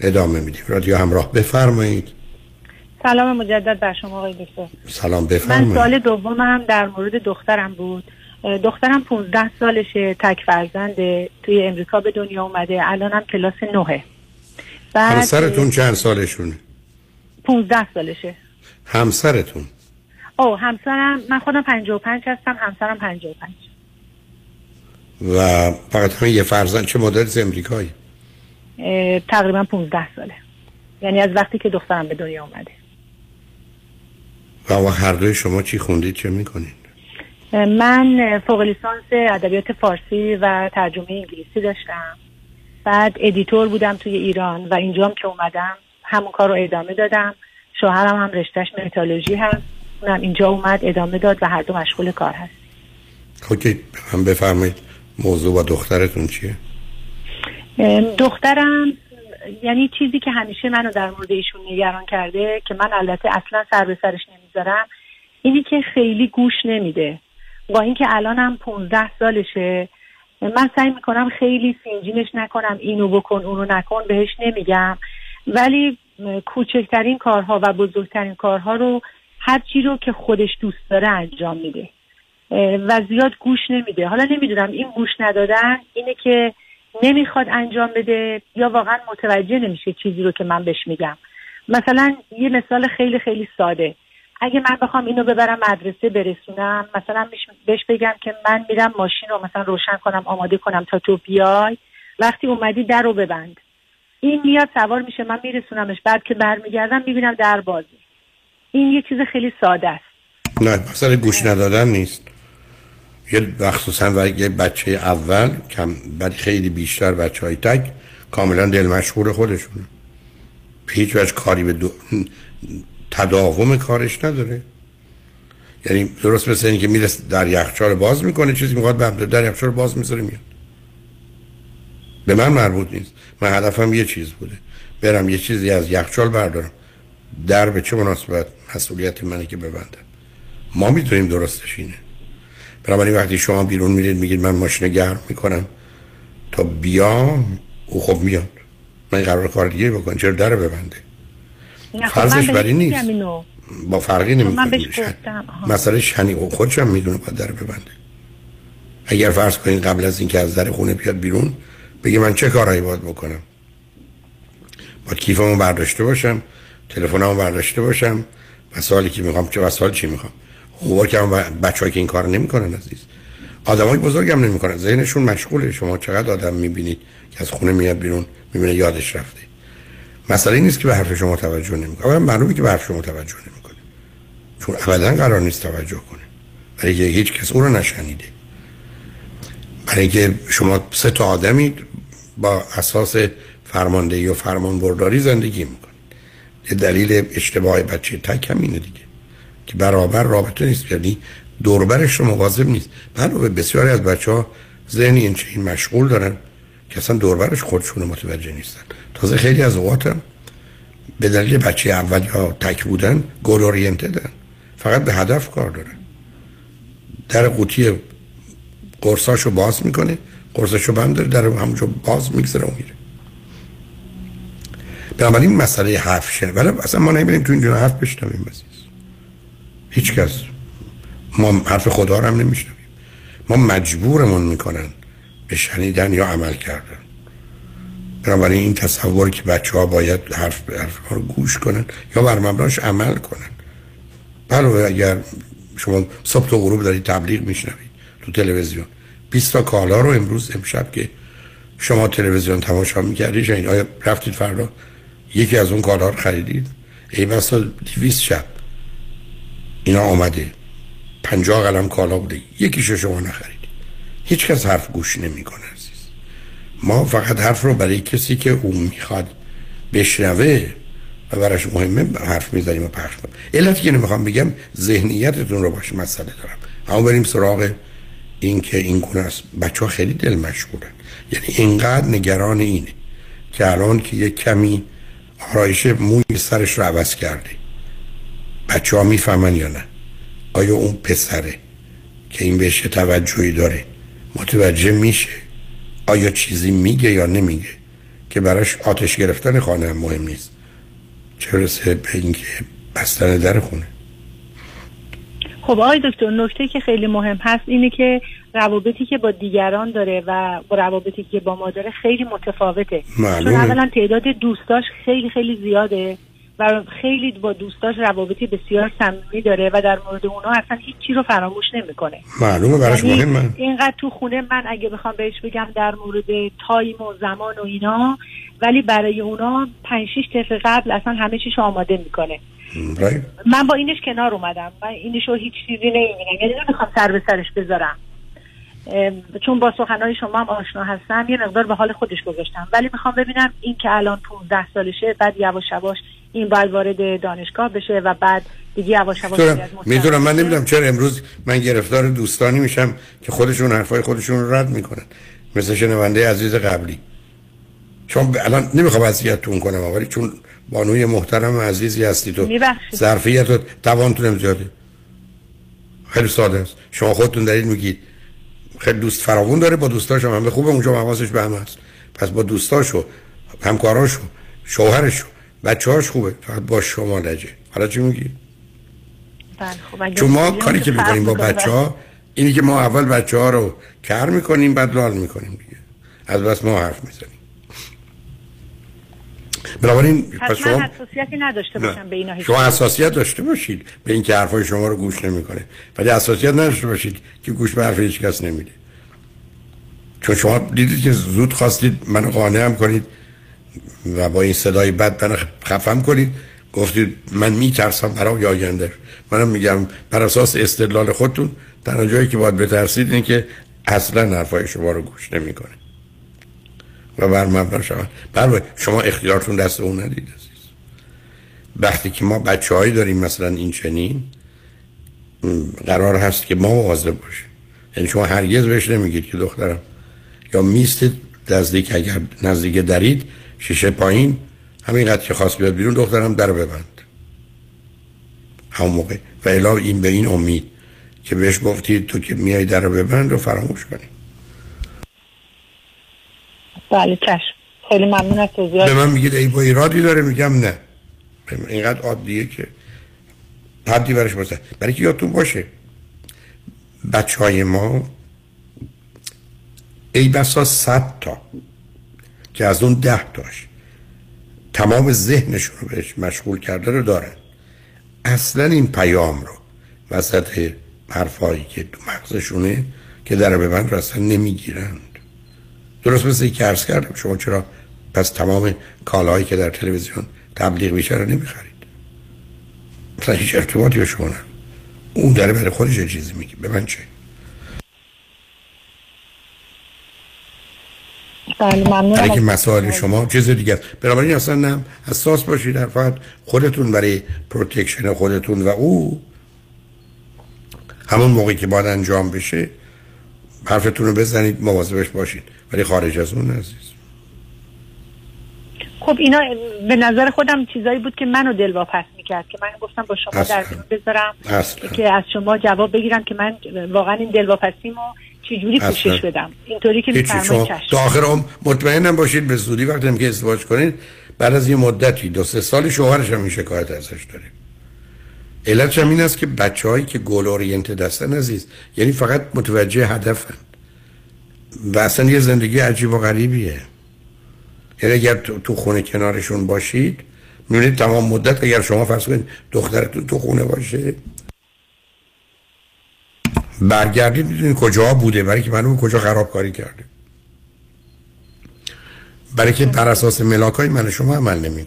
ادامه میدیم. رادیو همراه بفرمایید. سلام مجدد بر شما آقای دکتر. سلام من بفرمایید. سال دومم در مورد دخترم بود. دخترم 15 سالشه تک فرزنده توی امریکا به دنیا اومده الانم کلاس نهه. بعد همسرتون چند سالشونه؟ 15 سالشه. همسرتون؟ او همسرم من خودم 55 هستم همسرم 55 و فقط همین یه فرزند چه مدته امریکایید؟ تقریبا 15 ساله. یعنی از وقتی که دخترم به دنیا اومده. و هر دوی شما چی خوندید چه می‌کنید؟ من فوق لیسانس ادبیات فارسی و ترجمه انگلیسی داشتم. بعد editor بودم توی ایران و اینجام که اومدم همون کار رو ادامه دادم. شوهرم هم رشتهش متالورژی هست. اونم اینجا اومد ادامه داد و هر دو مشغول کار هست. خب هم بفرمایید. موضوع با دخترتون چیه؟ دخترم یعنی چیزی که همیشه منو در مورد ایشون نگران کرده که من البته اصلا سر به سرش نمی‌ذارم اینی که خیلی گوش نمیده. با اینکه الانم 15 سالشه من سعی می‌کنم خیلی سینجینش نکنم اینو بکن اونو نکن بهش نمیگم. ولی کوچکترین کارها و بزرگترین کارها رو هر چی رو که خودش دوست داره انجام میده. و زیاد گوش نمیده. حالا نمی‌دونم این گوش ندادن اینه که نمی‌خواد انجام بده یا واقعا متوجه نمیشه چیزی رو که من بهش میگم. مثلا یه مثال خیلی خیلی ساده. اگه من بخوام اینو ببرم مدرسه برسونم مثلا بهش- بگم که من میرم ماشین رو مثلا روشن کنم آماده کنم تا تو بیای. وقتی اومدی در رو ببند. این میاد سوار میشه من میرسونمش. بعد که برمیگردم می‌بینم در بازه. این یه چیز خیلی ساده است. نه مثلا گوش ندادن نیست. یه مخصوصا و یه بچه اول کم بعد خیلی بیشتر بچه های تک کاملا دل مشغول خودشونه. هیچ وجه کاری به دو... تداوم کارش نداره. یعنی درست مثل اینکه میره در یخچال باز می‌کنه چیزی می‌خواد به در یخچال باز می‌ذاره میاد. به من مربوط نیست. من هدفم یه چیز بوده. برم یه چیزی از یخچال بردارم. در به چه مناسبت؟ مسئولیت منه که ببندم. ما می‌دونیم درستش اینه. بنابراین وقتی شما بیرون میرید میگید من ماشین گرم می‌کنم. تا بیام او خب میاد. من قرار کار دیگه بکنم. چرا در ببنده؟ خب فرضش من بهش بر این میگم نیست. با فرقی خب نمی‌کنه. مسئله شنی. خودش هم می‌دونه باید در ببنده. اگر فرض کنید قبل از اینکه از در خونه بیاد بیرون بگه من چه کارهایی باید بکنم؟ باید کیفمو برداشته باشم تلفنمو برداشته باشم وسایلی که می‌خوام چه وسایل چی می‌خوام. خوبا که بچه که این کار نمی‌کنن عزیز. آدمای بزرگم نمی‌کنن. ذهنشون مشغوله. شما چقدر آدم می‌بینید که از خونه میاد بیرون می‌بینه یادش رفته. مسئله نیست که به حرف شما توجه نمی‌کنه. اولا معلومه که به حرف شما توجه نمی‌کنه. چون ابدا قرار نیست توجه کنه. برای که هیچ کس او رو نشنیده. برای اینکه شما سه تا آدمی با اساس فرماندهی و فرمان برداری زندگی می‌کنید. یه دلیل اشتباه بچه تک هم اینه دیگه. که برابر رابطه نیست. یعنی دوربرش رو مواظب نیست. علاوه بسیاری از بچه ها ذهن این چنین مشغول دارن که اصلا دوربرش خودشون متوجه نیستن. تازه خیلی از اوقاتم به دلیل بچه اول یا تک بودن گل اورینتدن فقط به هدف کار دارن. در قوطی قرصاشو باز می‌کنه قرصاشو بند داره در همونجا باز میگذره و میره. بنابراین مسئله حرف شنه ولی اصلا ما نمیریم تو اینجا حرف بشنویم عزیز هیچ کس ما حرف خدا رو هم نمیشنویم. ما مجبورمون می‌کنن به شنیدن یا عمل کردن. بنابراین این تصور که بچه ها باید حرف به حرف رو گوش کنن یا بر مبناش عمل کنن. بله اگر شما صبح تا غروب دارید تبلیغ میشنوید تو تلویزیون 20 تا کالا رو امروز امشب که شما تلویزیون تماشا می‌کردید این آیا رفتید فردا؟ یکی از اون کالا رو خریدید؟ ای بسا 200 شب. اینا آمده. 50 قلم کالا بوده. یکیشو شما نخریدید هیچ کس حرف گوش نمی‌کنه عزیز. ما فقط حرف رو برای کسی که اون می‌خواد بشنوه و براش مهمه حرف می‌زنیم و پخش کنیم علتی که نمی‌خوام بگم ذهنیتتون رو باشه مسئله دارم. اما بریم سراغ این که این گونه است. بچه ها خیلی دل مشغولن. یعنی اینقدر نگران اینه که الان که یک کمی آرایش موی سرش رو عوض کرده. بچه ها می‌فهمن یا نه. آیا اون پسره که این بهش توجهی داره متوجه میشه؟ آیا چیزی میگه یا نمیگه که براش آتش گرفتن خانه هم مهم نیست؟ چه رسه به اینکه بستن در خونه؟ خب آقای دکتر نکته که خیلی مهم هست اینه که روابطی که با دیگران داره و با روابطی که با ما داره خیلی متفاوته. معلومه. چون اولا تعداد دوستاش خیلی خیلی زیاده. و خیلی با دوستاش روابطی بسیار صمیمی داره و در مورد اونا اصلا هیچی رو فراموش نمی‌کنه. معلومه براش یعنی مهمه. اینقدر تو خونه من اگه بخوام بهش بگم در مورد تایم و زمان و اینا ولی برای اونا پنج شیش دقیقه قبل اصلا همه چیش آماده می‌کنه. من با اینش کنار اومدم من اینشو هیچ چیزی نمی‌بینم. یعنی نمی‌خوام سر به سرش بذارم. چون با سخنهای شما هم آشنا هستم یه مقدار به حال خودش گذاشتم. ولی می‌خوام ببینم این که الان 15 سالشه بعد یواش یواش این باید وارد دانشگاه بشه و بعد دیگه یواش یواش می‌دونم من. نمی‌دونم چرا امروز من گرفتار دوستانی میشم که خودشون حرفای خودشون رو رد می‌کنن. مثل شنونده عزیز قبلی. چون الان نمی‌خوام اذیتتون کنم ولی چون بانوی محترم و عزیزی هستی تو. ظرفیت و توانتونم زیاده خیلی ساده است. شما خودتون دارید میگید. خیلی دوست فراوون داره با دوستاش هم, هم خوبه اونجا حواسش به هم هست پس با دوستاشو همکاراشو شوهرشو بچه هاش خوبه فقط با شما لجه حالا چی میگی؟ بله خب چون ما کاری که می‌کنیم با بچه ها اینی که ما اول بچه ها رو کر می‌کنیم بعد لال می‌کنیم دیگه. از بس ما حرف می‌زنیم. بنابراین پس شما حساسیتی نداشته باشم به اینا شما حساسیت داشته باشید به اینکه حرفای شما رو گوش نمی‌کنه. ولی حساسیت نداشته باشید که گوش به حرف هیچ کس نمیده. چون شما دیدید که زود خواستید منو قانعم کنید. و با این صدای بد منو خفم کنید. گفتید من میترسم برای آینده. منم میگم بر اساس استدلال خودتون در جایی که باید بترسید این که اصلا حرفای شما رو گوش نمی‌کنه. و بر مبنا شما بر شما اختیارتون دست اون ندید عزیز. وقتی که ما بچه هایی داریم مثلا این چنین قرار هست که ما مواظب باشیم. یعنی شما هرگز بهش نمیگید که دخترم یا میستید نزدیک اگر نزدیک درید شیشه پایین. همینقدر که خواست بیاد بیرون دخترم در ببند. همون موقع. و الا این به این امید که بهش گفتید تو که میای در ببند رو فراموش کنی. بله چشم. خیلی ممنون از توضیحات. به من میگید ای با ایرادی داره. میگم نه. اینقدر عادیه که حدی برش باشه برای که یادتون باشه بچه های ما ای بسا صد تا که از اون ده تاش تمام ذهنشون رو بهش مشغول کرده رو دارن. اصلا این پیام رو وسط حرفایی که تو مغزشونه که در به من نمی‌گیرند. درست مثل که عرض کردم شما چرا پس تمام کالایی که در تلویزیون تبلیغ میشه رو نمی‌خرید؟ مثلا هیچ ارتباطی به شما نه اون داره برای خودش چیزی میگه. به من چه؟ بله ممنون. که مسائل شما چیز دیگه بنابراین اصلا نه حساس باشید در فقط خودتون برای protection خودتون و او همون موقعی که باید انجام بشه حرفتون رو بزنید مواظبش باشید. ولی خارج از اون عزیز. خب اینا به نظر خودم چیزایی بود که منو دلواپس می‌کرد که من گفتم با شما در بذارم که از شما جواب بگیرم که من واقعا این دلواپسیمو چجوری پوشش بدم؟ اینطوری که میفرمایید تا آخر مطمئنم باشید به زودی وقتی که ازدواج کنید بعد از یه مدتی دو سه سال شوهرش هم این شکایت ازش داره. علتش هم این است که بچه هایی که گل اورینت دستن عزیز یعنی فقط متوجه هدفن. و اصلا یه زندگی عجیب و غریبیه. یعنی اگر تو خونه کنارشون باشید می‌بینید تمام مدت اگر شما فرض کنید دخترتون تو خونه باشه برگردید می‌دونید کجا بوده. برای که معلومه کجا خرابکاری کرده. برای که بر اساس ملاک های من شما عمل نمی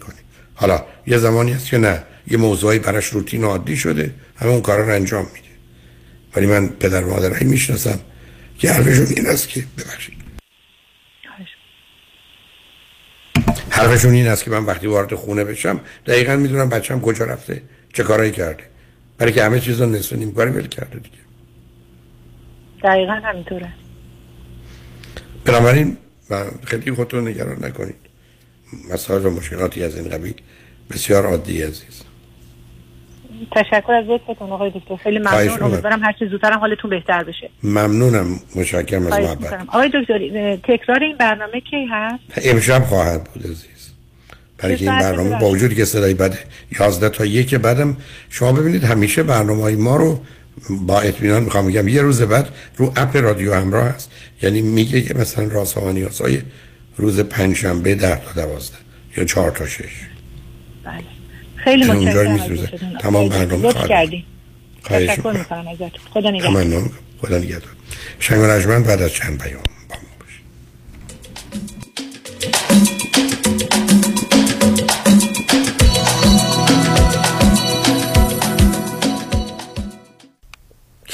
حالا یه زمانی هست که نه. یه موضوعی براش روتین و عادی شده. همه اون کارا رو انجام میده. ولی من پدر مادرهایی می‌شناسم که حرفشون این است که ببخشید. حرفشون این است که من وقتی وارد خونه بشم دقیقا می‌دونم بچم کجا رفته چه کارایی کرده. برای که همه چیز رو نصف نیم کاری ول کرده دیگه. دقیقا همینطوره. بنابراین خیلی خودتون نگران نکنید. مسائل و مشکلاتی از این قبیل بسیار عادی عزیز. تشکر از لطفتون آقای دکتر. خیلی ممنون. امیدوارم هر چه زودتر حالتون بهتر بشه. ممنونم. متشکرم از محبت. آقای دکتر تکرار این برنامه کی هست؟ امشب خواهد بود عزیز. برای این برنامه با وجودی که صدای بعد 11 تا یک بعدم شما ببینید همیشه برنامه های ما رو با اطمینان می‌خوام میگم یه روز بعد رو اپ رادیو همراه هست. یعنی میگه که مثلا راست ها های روز پنجشنبه 10 تا 12 یا 4 تا 6 بله. خیلی متشکرم تمام برنامه خواهد تشکر می‌کنم. خدا نگهدار. خدا نگهدار. شنگ و بعد از چند پیام.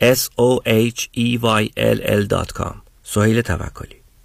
s o h e y l l.com سهیل توکلی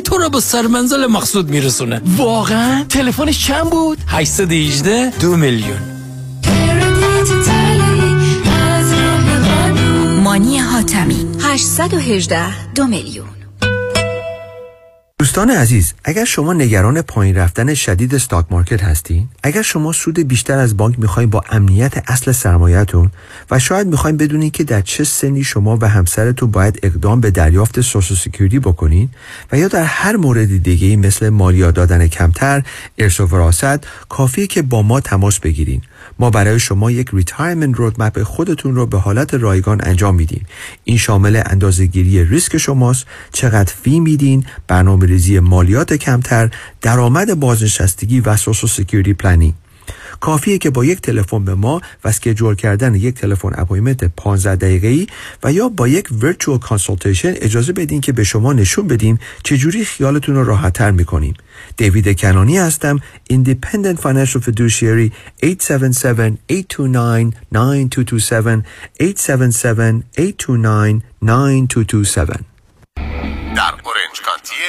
تو رو به سرمنزل مقصود میرسونه. واقعا؟ تلفنش چند بود؟ 818 دو میلیون. مانی حاتمی. 818 دو میلیون. دوستان عزیز اگر شما نگران پایین رفتن شدید stock market هستین اگر شما سود بیشتر از بانک می‌خواین با امنیت اصل سرمایهتون و شاید می‌خواین بدونین که در چه سنی شما و همسرتون باید اقدام به دریافت Social Security بکنین و یا در هر مورد دیگه مثل مالیات دادن کمتر ارث و وراثت کافیه که با ما تماس بگیرین. ما برای شما یک retirement roadmap خودتون رو به حالت رایگان انجام میدیم. این شامل اندازهگیری ریسک شماست چقدر fee میدین برنامه ریزی مالیات کمتر درآمد بازنشستگی و Social Security planning. کافیه که با یک تلفن به ما و schedule کردن یک تلفن appointment 15 دقیقه‌ای و یا با یک virtual consultation اجازه بدین که به شما نشون بدیم چجوری خیالتون رو راحتتر می‌کنیم. دیوید کنانی هستم Independent Financial Fiduciary 877-829-9227 877-829-9227 در اورنج کانتیه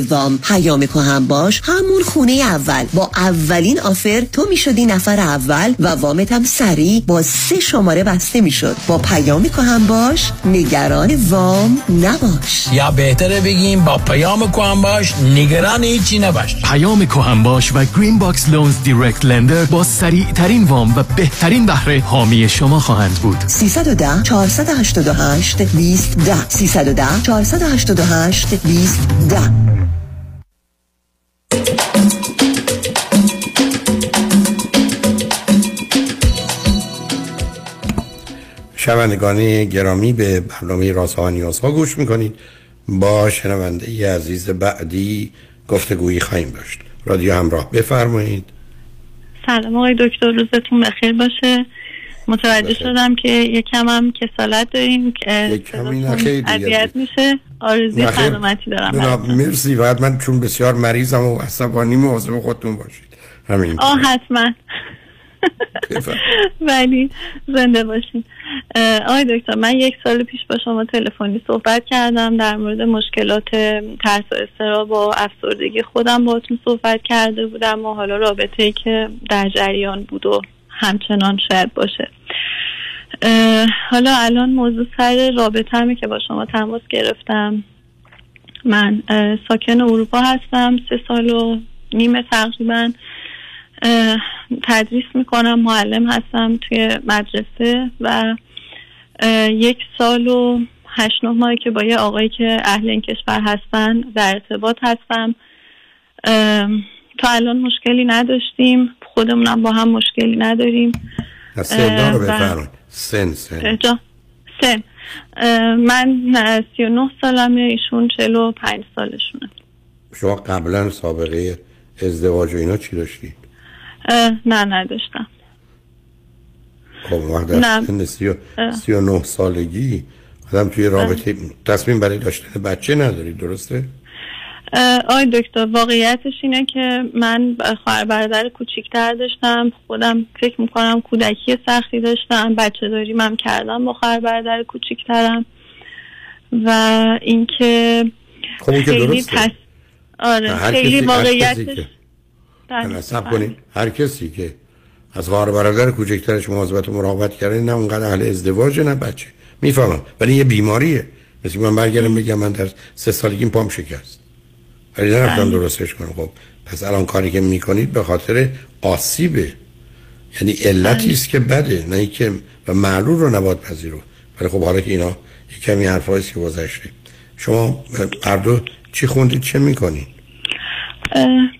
وام پیام هم باش. همون خونه اول. با اولین offer تو می‌شدی نفر اول و وامت هم سریع با سه شماره بسته می‌شد. با پیام هم باش. نگران وام نباش. یا بهتره بگیم با پیام هم باش. نگران هیچی نباش. پیام هم باش و Green Box Loans direct lender با سریع ترین وام و بهترین بهره حامی شما خواهند بود. 310 488 20 10 310 488 20 10 شنوندگان گرامی به برنامه رازها نیازها گوش می‌کنید. با شنونده ی عزیز بعدی گفتگویی خواهیم داشت. رادیو همراه بفرمایید. سلام آقای دکتر روزتون بخیر باشه. متوجه شدم که یکم هم کسالت داریم که اذیت میشه. آرزوی سلامتی دارم مرسی. بعد من چون بسیار مریضم و عصبانی مواظب خودتون باشید. همین. آه حتما. ولی زنده باشین. آقای دکتر من یک سال پیش با شما تلفنی صحبت کردم در مورد مشکلات ترس و استراب و افسردگی خودم باهاتون صحبت کرده بودم و حالا رابطه ای که در جریان بود و همچنان شاید باشه. حالا الان موضوع سر رابطه همه که با شما تماس گرفتم. من ساکن اروپا هستم سه سال و نیمه تقریبا. تدریس می‌کنم معلم هستم توی مدرسه و یک سال و هشت نه ماهی که با یه آقایی که اهل این کشور هستن در ارتباط هستم. تا الان مشکلی نداشتیم خودمونم با هم مشکلی نداریم. سن رو و- بفرمایید. سن سن. اه، من اه، 39 سالمه ایشون 45 سالشونه. شما قبلا سابقه ازدواج و اینا چی داشتید؟ نه نداشتم. خب وقت سی. سی و نه سالگی. آدم توی رابطه تصمیم برای داشتن بچه ندارید درسته؟ آی دکتر واقعیتش اینه که من خواهر برادر کوچیکتر داشتم. خودم فکر می‌کنم کودکی سختی داشتم. بچه داریم هم کردم با خواهر برادر کوچیکترم. و اینکه خب خیلی درسته. تس... آره خیلی واقعیتش سب بله. کنید. هر کسی که از خواهر برادر کوچکترش مواظبت و مراقبت کرده نه اونقدر اهل ازدواج نه بچه. می‌فهمم. ولی یه بیماریه. مثل من برگردم بگم من در سه سالگیم پام شکست. ولی نرفتم بله. درستش کنم. خب پس الان کاری که می‌کنید به خاطر آسیبه یعنی علتی است که بده نه اینکه و معلول رو نباید پذیرو. ولی خب حالا که اینا یه کمی حرفایی که گذشته شما هر دو چی خوندید چه می‌کنید؟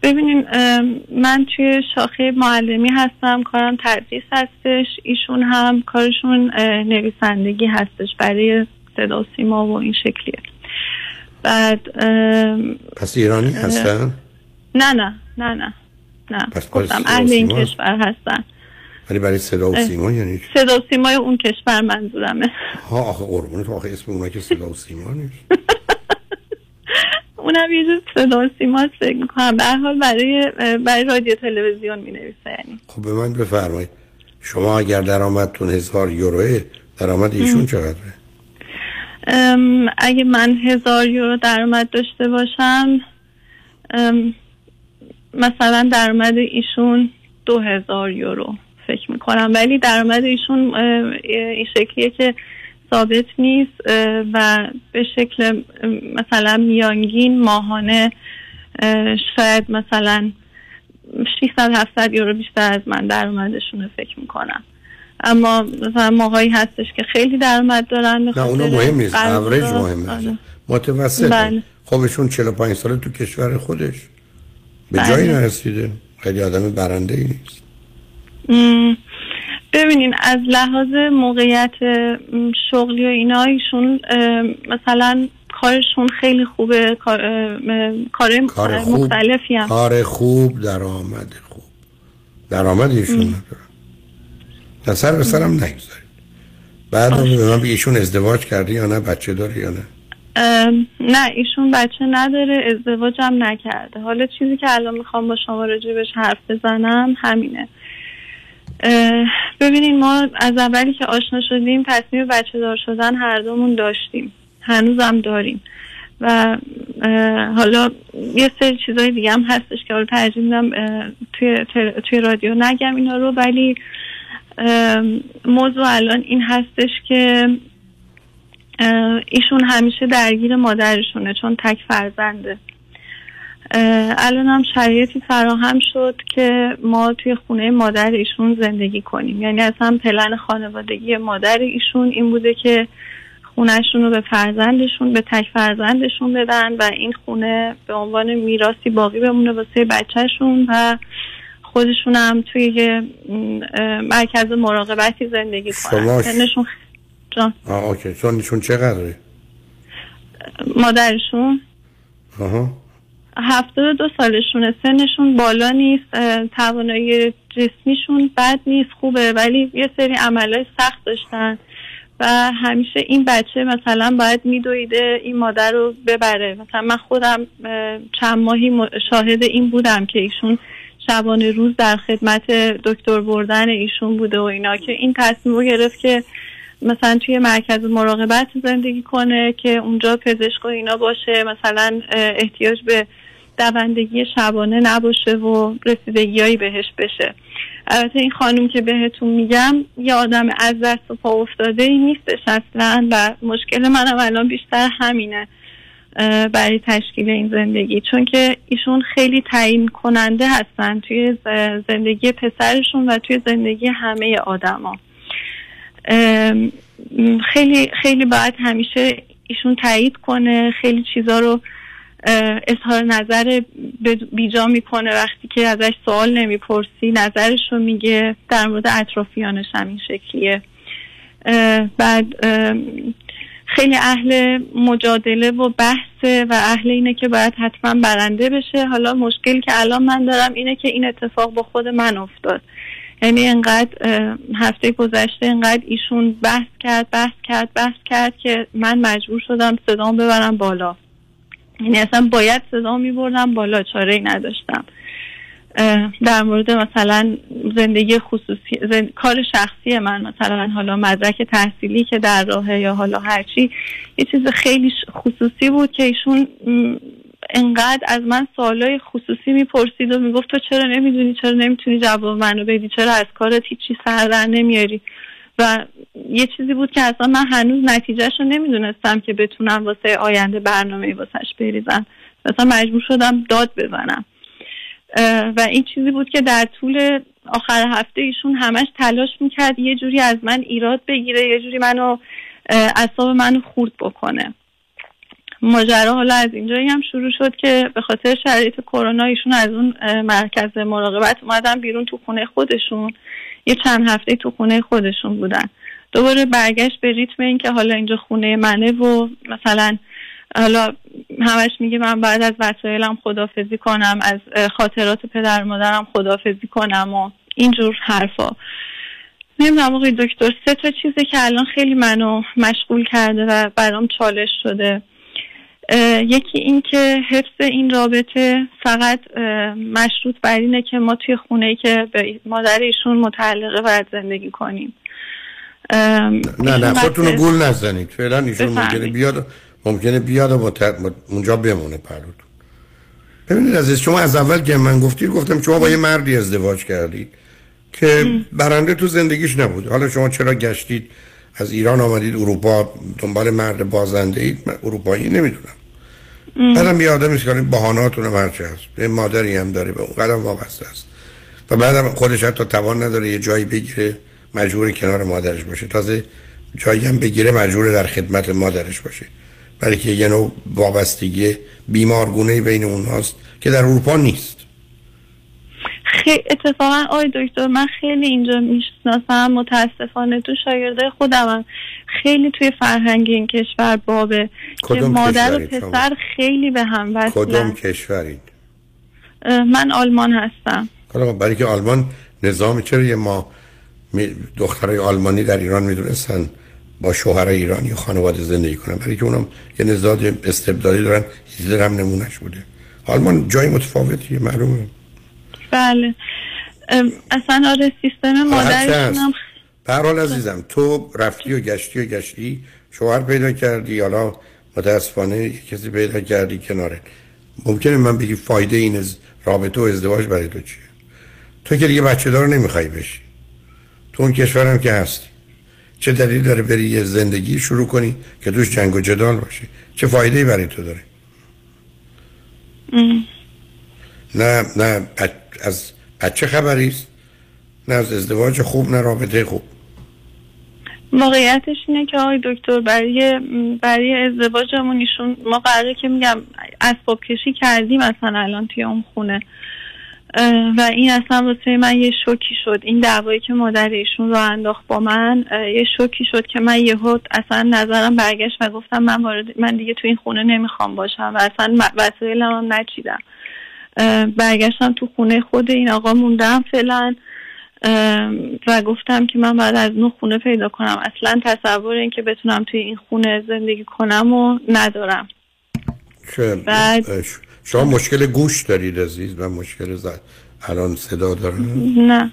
ببینین من توی شاخه معلمی هستم کارم تدریس هستش ایشون هم کارشون نویسندگی هستش برای صدا و سیما و این شکلیه بعد پس ایرانی. هستن نه نه نه نه نه پس گفتم اهل این. کشور هستن ولی برای صدا و. سیما یعنی؟ صدا و سیمای اون کشور منظورمه ها آخه قربونت آخه اسم اونا که صدا و سیما نیست اونم یه جور صدا سیما فکر می‌کنم. به حال برای برای رادیو تلویزیون می نویسه یعنی. خب به من بفرمایید. شما اگر درآمدتون هزار یوروه درآمد ایشون. چقدره؟ اگه من هزار یورو درآمد داشته باشم مثلا درآمد ایشون دو هزار یورو فکر می‌کنم. ولی درآمد ایشون این شکلیه که ثابت نیست و به شکل مثلا میانگین ماهانه اه، شاید مثلا 600 700 یورو بیشتر از من درآمدشون رو فکر می‌کنم اما مثلا ماهایی هستش که خیلی درآمد دارن نه اونو خاطر مهم نیست. اوریج مهمه. متوسط بله. خب ایشون 45 ساله تو کشور خودش به بله. جایی نرسیده خیلی آدم برنده ای نیست م، ببینین از لحاظ موقعیت شغلی و اینا ایشون مثلا کارشون خیلی خوبه کار کار کار خوب مختلفی هم. کار خوب درآمد خوب. درآمد ایشون ام. نداره. نه سر به سرم نگذارید. بعد به من ایشون ازدواج کرده یا نه بچه داره یا نه؟ نه ایشون بچه نداره ازدواج هم نکرده. حالا چیزی که الان می‌خوام با شما راجبش حرف بزنم همینه. ببینین ما از اولی که آشنا شدیم تصمیم بچه دار شدن هر دومون داشتیم. هنوزم داریم. و حالا یه سری چیزای دیگه هم هستش که حالا ترجیح میدم توی, توی رادیو نگم اینا رو. ولی موضوع الان این هستش که ایشون همیشه درگیر مادرشونه چون تک فرزنده. الان هم شرایطی فراهم شد که ما توی خونه مادر ایشون زندگی کنیم. یعنی اصلا پلن خانوادگی مادر ایشون این بوده که خونهشون رو به فرزندشون به تک فرزندشون بدن و این خونه به عنوان میراثی باقی بمونه واسه بچهشون و خودشون هم توی یه مرکز مراقبتی زندگی کنن. سنشون جان. آه اوکی. چون ایشون چقدره؟ مادرشون. آها. هفتاد دو سالشونه. سنشون بالا نیست توانایی جسمیشون بد نیست خوبه ولی یه سری عملهای سخت داشتن و همیشه این بچه مثلا باید میدویده این مادر رو ببره. مثلا من خودم چند ماهی شاهد این بودم که ایشون شبانه روز در خدمت دکتر بردن ایشون بوده و اینا که این تصمیم رو گرفت که مثلا توی مرکز مراقبت زندگی کنه که اونجا پزشک و اینا باشه مثلا احتیاج به دوندگی شبانه نباشه و رسیدگیهایی بهش بشه. البته این خانم که بهتون میگم یه آدم از دست و پا افتاده ای نیستش اصلا و مشکل منم الان بیشتر همینه برای تشکیل این زندگی. چون که ایشون خیلی تعیین کننده هستن توی زندگی پسرشون و توی زندگی همه آدما. خیلی خیلی باید همیشه ایشون تایید کنه خیلی چیزا رو اظهار نظر بیجا می‌کنه وقتی که ازش سوال نمی‌پرسی نظرش رو میگه در مورد اطرافیانش هم این شکلیه بعد خیلی اهل مجادله و بحثه و اهل اینه که باید حتما برنده بشه. حالا مشکل که الان من دارم اینه که این اتفاق با خود من افتاد. یعنی انقدر هفته گذشته انقدر ایشون بحث کرد بحث کرد بحث کرد که من مجبور شدم صدام ببرم بالا. یعنی اصلا باید صدا میبردم بالا چاره ای نداشتم در مورد مثلا زندگی خصوصی زن- کار شخصی من مثلا حالا مدرک تحصیلی که در راهه یا حالا هرچی یه چیز خیلی خصوصی بود که ایشون انقدر از من سوالای خصوصی می‌پرسید و می‌گفت تو چرا نمی‌دونی؟ چرا نمی‌تونی جواب منو بدی؟ چرا از کارت هیچی سر در نمیاری؟ و یه چیزی بود که اصلا من هنوز نتیجهش رو نمی‌دونستم که بتونم واسه آینده برنامه واسهش بریزم. مثلا مجبور شدم داد بزنم. و این چیزی بود که در طول آخر هفته ایشون همش تلاش می‌کرد یه جوری از من ایراد بگیره یه جوری منو اه، اعصاب منو خورد بکنه. ماجرا حالا از اینجایی هم شروع شد که به خاطر شرایط کرونا ایشون از اون مرکز مراقبت اومدن بیرون تو خونه خودشون. یه چند هفته تو خونه خودشون بودن. دوباره برگشت به ریتم این که حالا اینجا خونه منه و مثلا حالا همش میگه من بعد از وسایلم خدافزی کنم از خاطرات پدر مادرم خدافزی کنم و اینجور حرفا. نمی‌دونم آقای دکتر سه تا چیزی که الان خیلی منو مشغول کرده و برام چالش شده. یکی این که حفظ این رابطه فقط مشروط بر اینه که ما توی خونه ای که به مادر ایشون متعلقه باید زندگی کنیم. نه نه خودتون رو گول نزنید. فعلا ایشون. ممکنه بیاد ممکنه بیاد و اونجا بمونه پلوتون ببینید عزیز شما از اول که من گفتید گفتم شما با یه مردی ازدواج کردید که برنده تو زندگیش نبود. حالا شما چرا گشتید؟ از ایران آمدید اروپا دنبال مرد بازنده اید؟ من اروپایی نمی‌دونم. بعدم یه آدمی که بهانه‌هاتون هم هرچی هست. یه مادری هم داره به اون قدم وابسته است. و بعدم خودش حتی توان نداره یه جایی بگیره مجبور کنار مادرش باشه. تازه جایی هم بگیره مجبور در خدمت مادرش باشه. برای که یه نوع وابستگی بیمارگونه بین اونهاست که در اروپا نیست. خیلی اتفاقا آقای دکتر من خیلی اینجا می‌شناسم متاسفانه تو شاگرده خودمم خیلی توی فرهنگ این کشور بابه که کدوم مادر و کشوری شما؟ پسر خیلی به هم کدوم وصلن کشورید؟ اه، من آلمان هستم. حالا برای که آلمان نظام چرا یه ما دخترای آلمانی در ایران می‌دونستن با شوهر ایرانی و خانواده زندگی کنن؟ برای که اونم یه نزاد استبدادی دارن هیتلر هم نمونش بوده. آلمان جای متفاوتیه معلومه. بله. اصلا آره سیستم هرچه مادرشون. هم به هر حال عزیزم تو رفتی و گشتی و گشتی شوهر پیدا کردی حالا متاسفانه کسی پیدا کردی کناره. ممکنه من بگی فایده این از رابطه و ازدواج برای تو چیه؟ تو که دیگه بچه دار نمی‌خوای بشی. تو اون کشورم که هستی. چه دلیل داره بری یه زندگی شروع کنی که توش جنگ و جدال باشه؟ چه فایده ای برای تو داره؟ ام. نه نه از بچه خبری است. نه از ازدواج خوب نه رابطه خوب. واقعیتش اینه که آقای دکتر برای برای ازدواجمون ایشون ما قراره که میگم اسباب کشی کردیم اصلا الان توی اون خونه. و این اصلا واسه من یه شوکی شد. این دعوایی که مادر ایشون رو انداخت با من یه شوکی شد که من یهو اصلا نظرم برگشت و گفتم من من دیگه تو این خونه نمی‌خوام باشم و اصلا وسایلم هم نچیدم. برگشتم تو خونه خود این آقا موندم فعلا و گفتم که من بعد از نو خونه پیدا کنم. اصلا تصور این که بتونم توی این خونه زندگی کنم و ندارم. بعد- شما مشکل گوش دارید عزیز و مشکل زد الان صدا داره نه.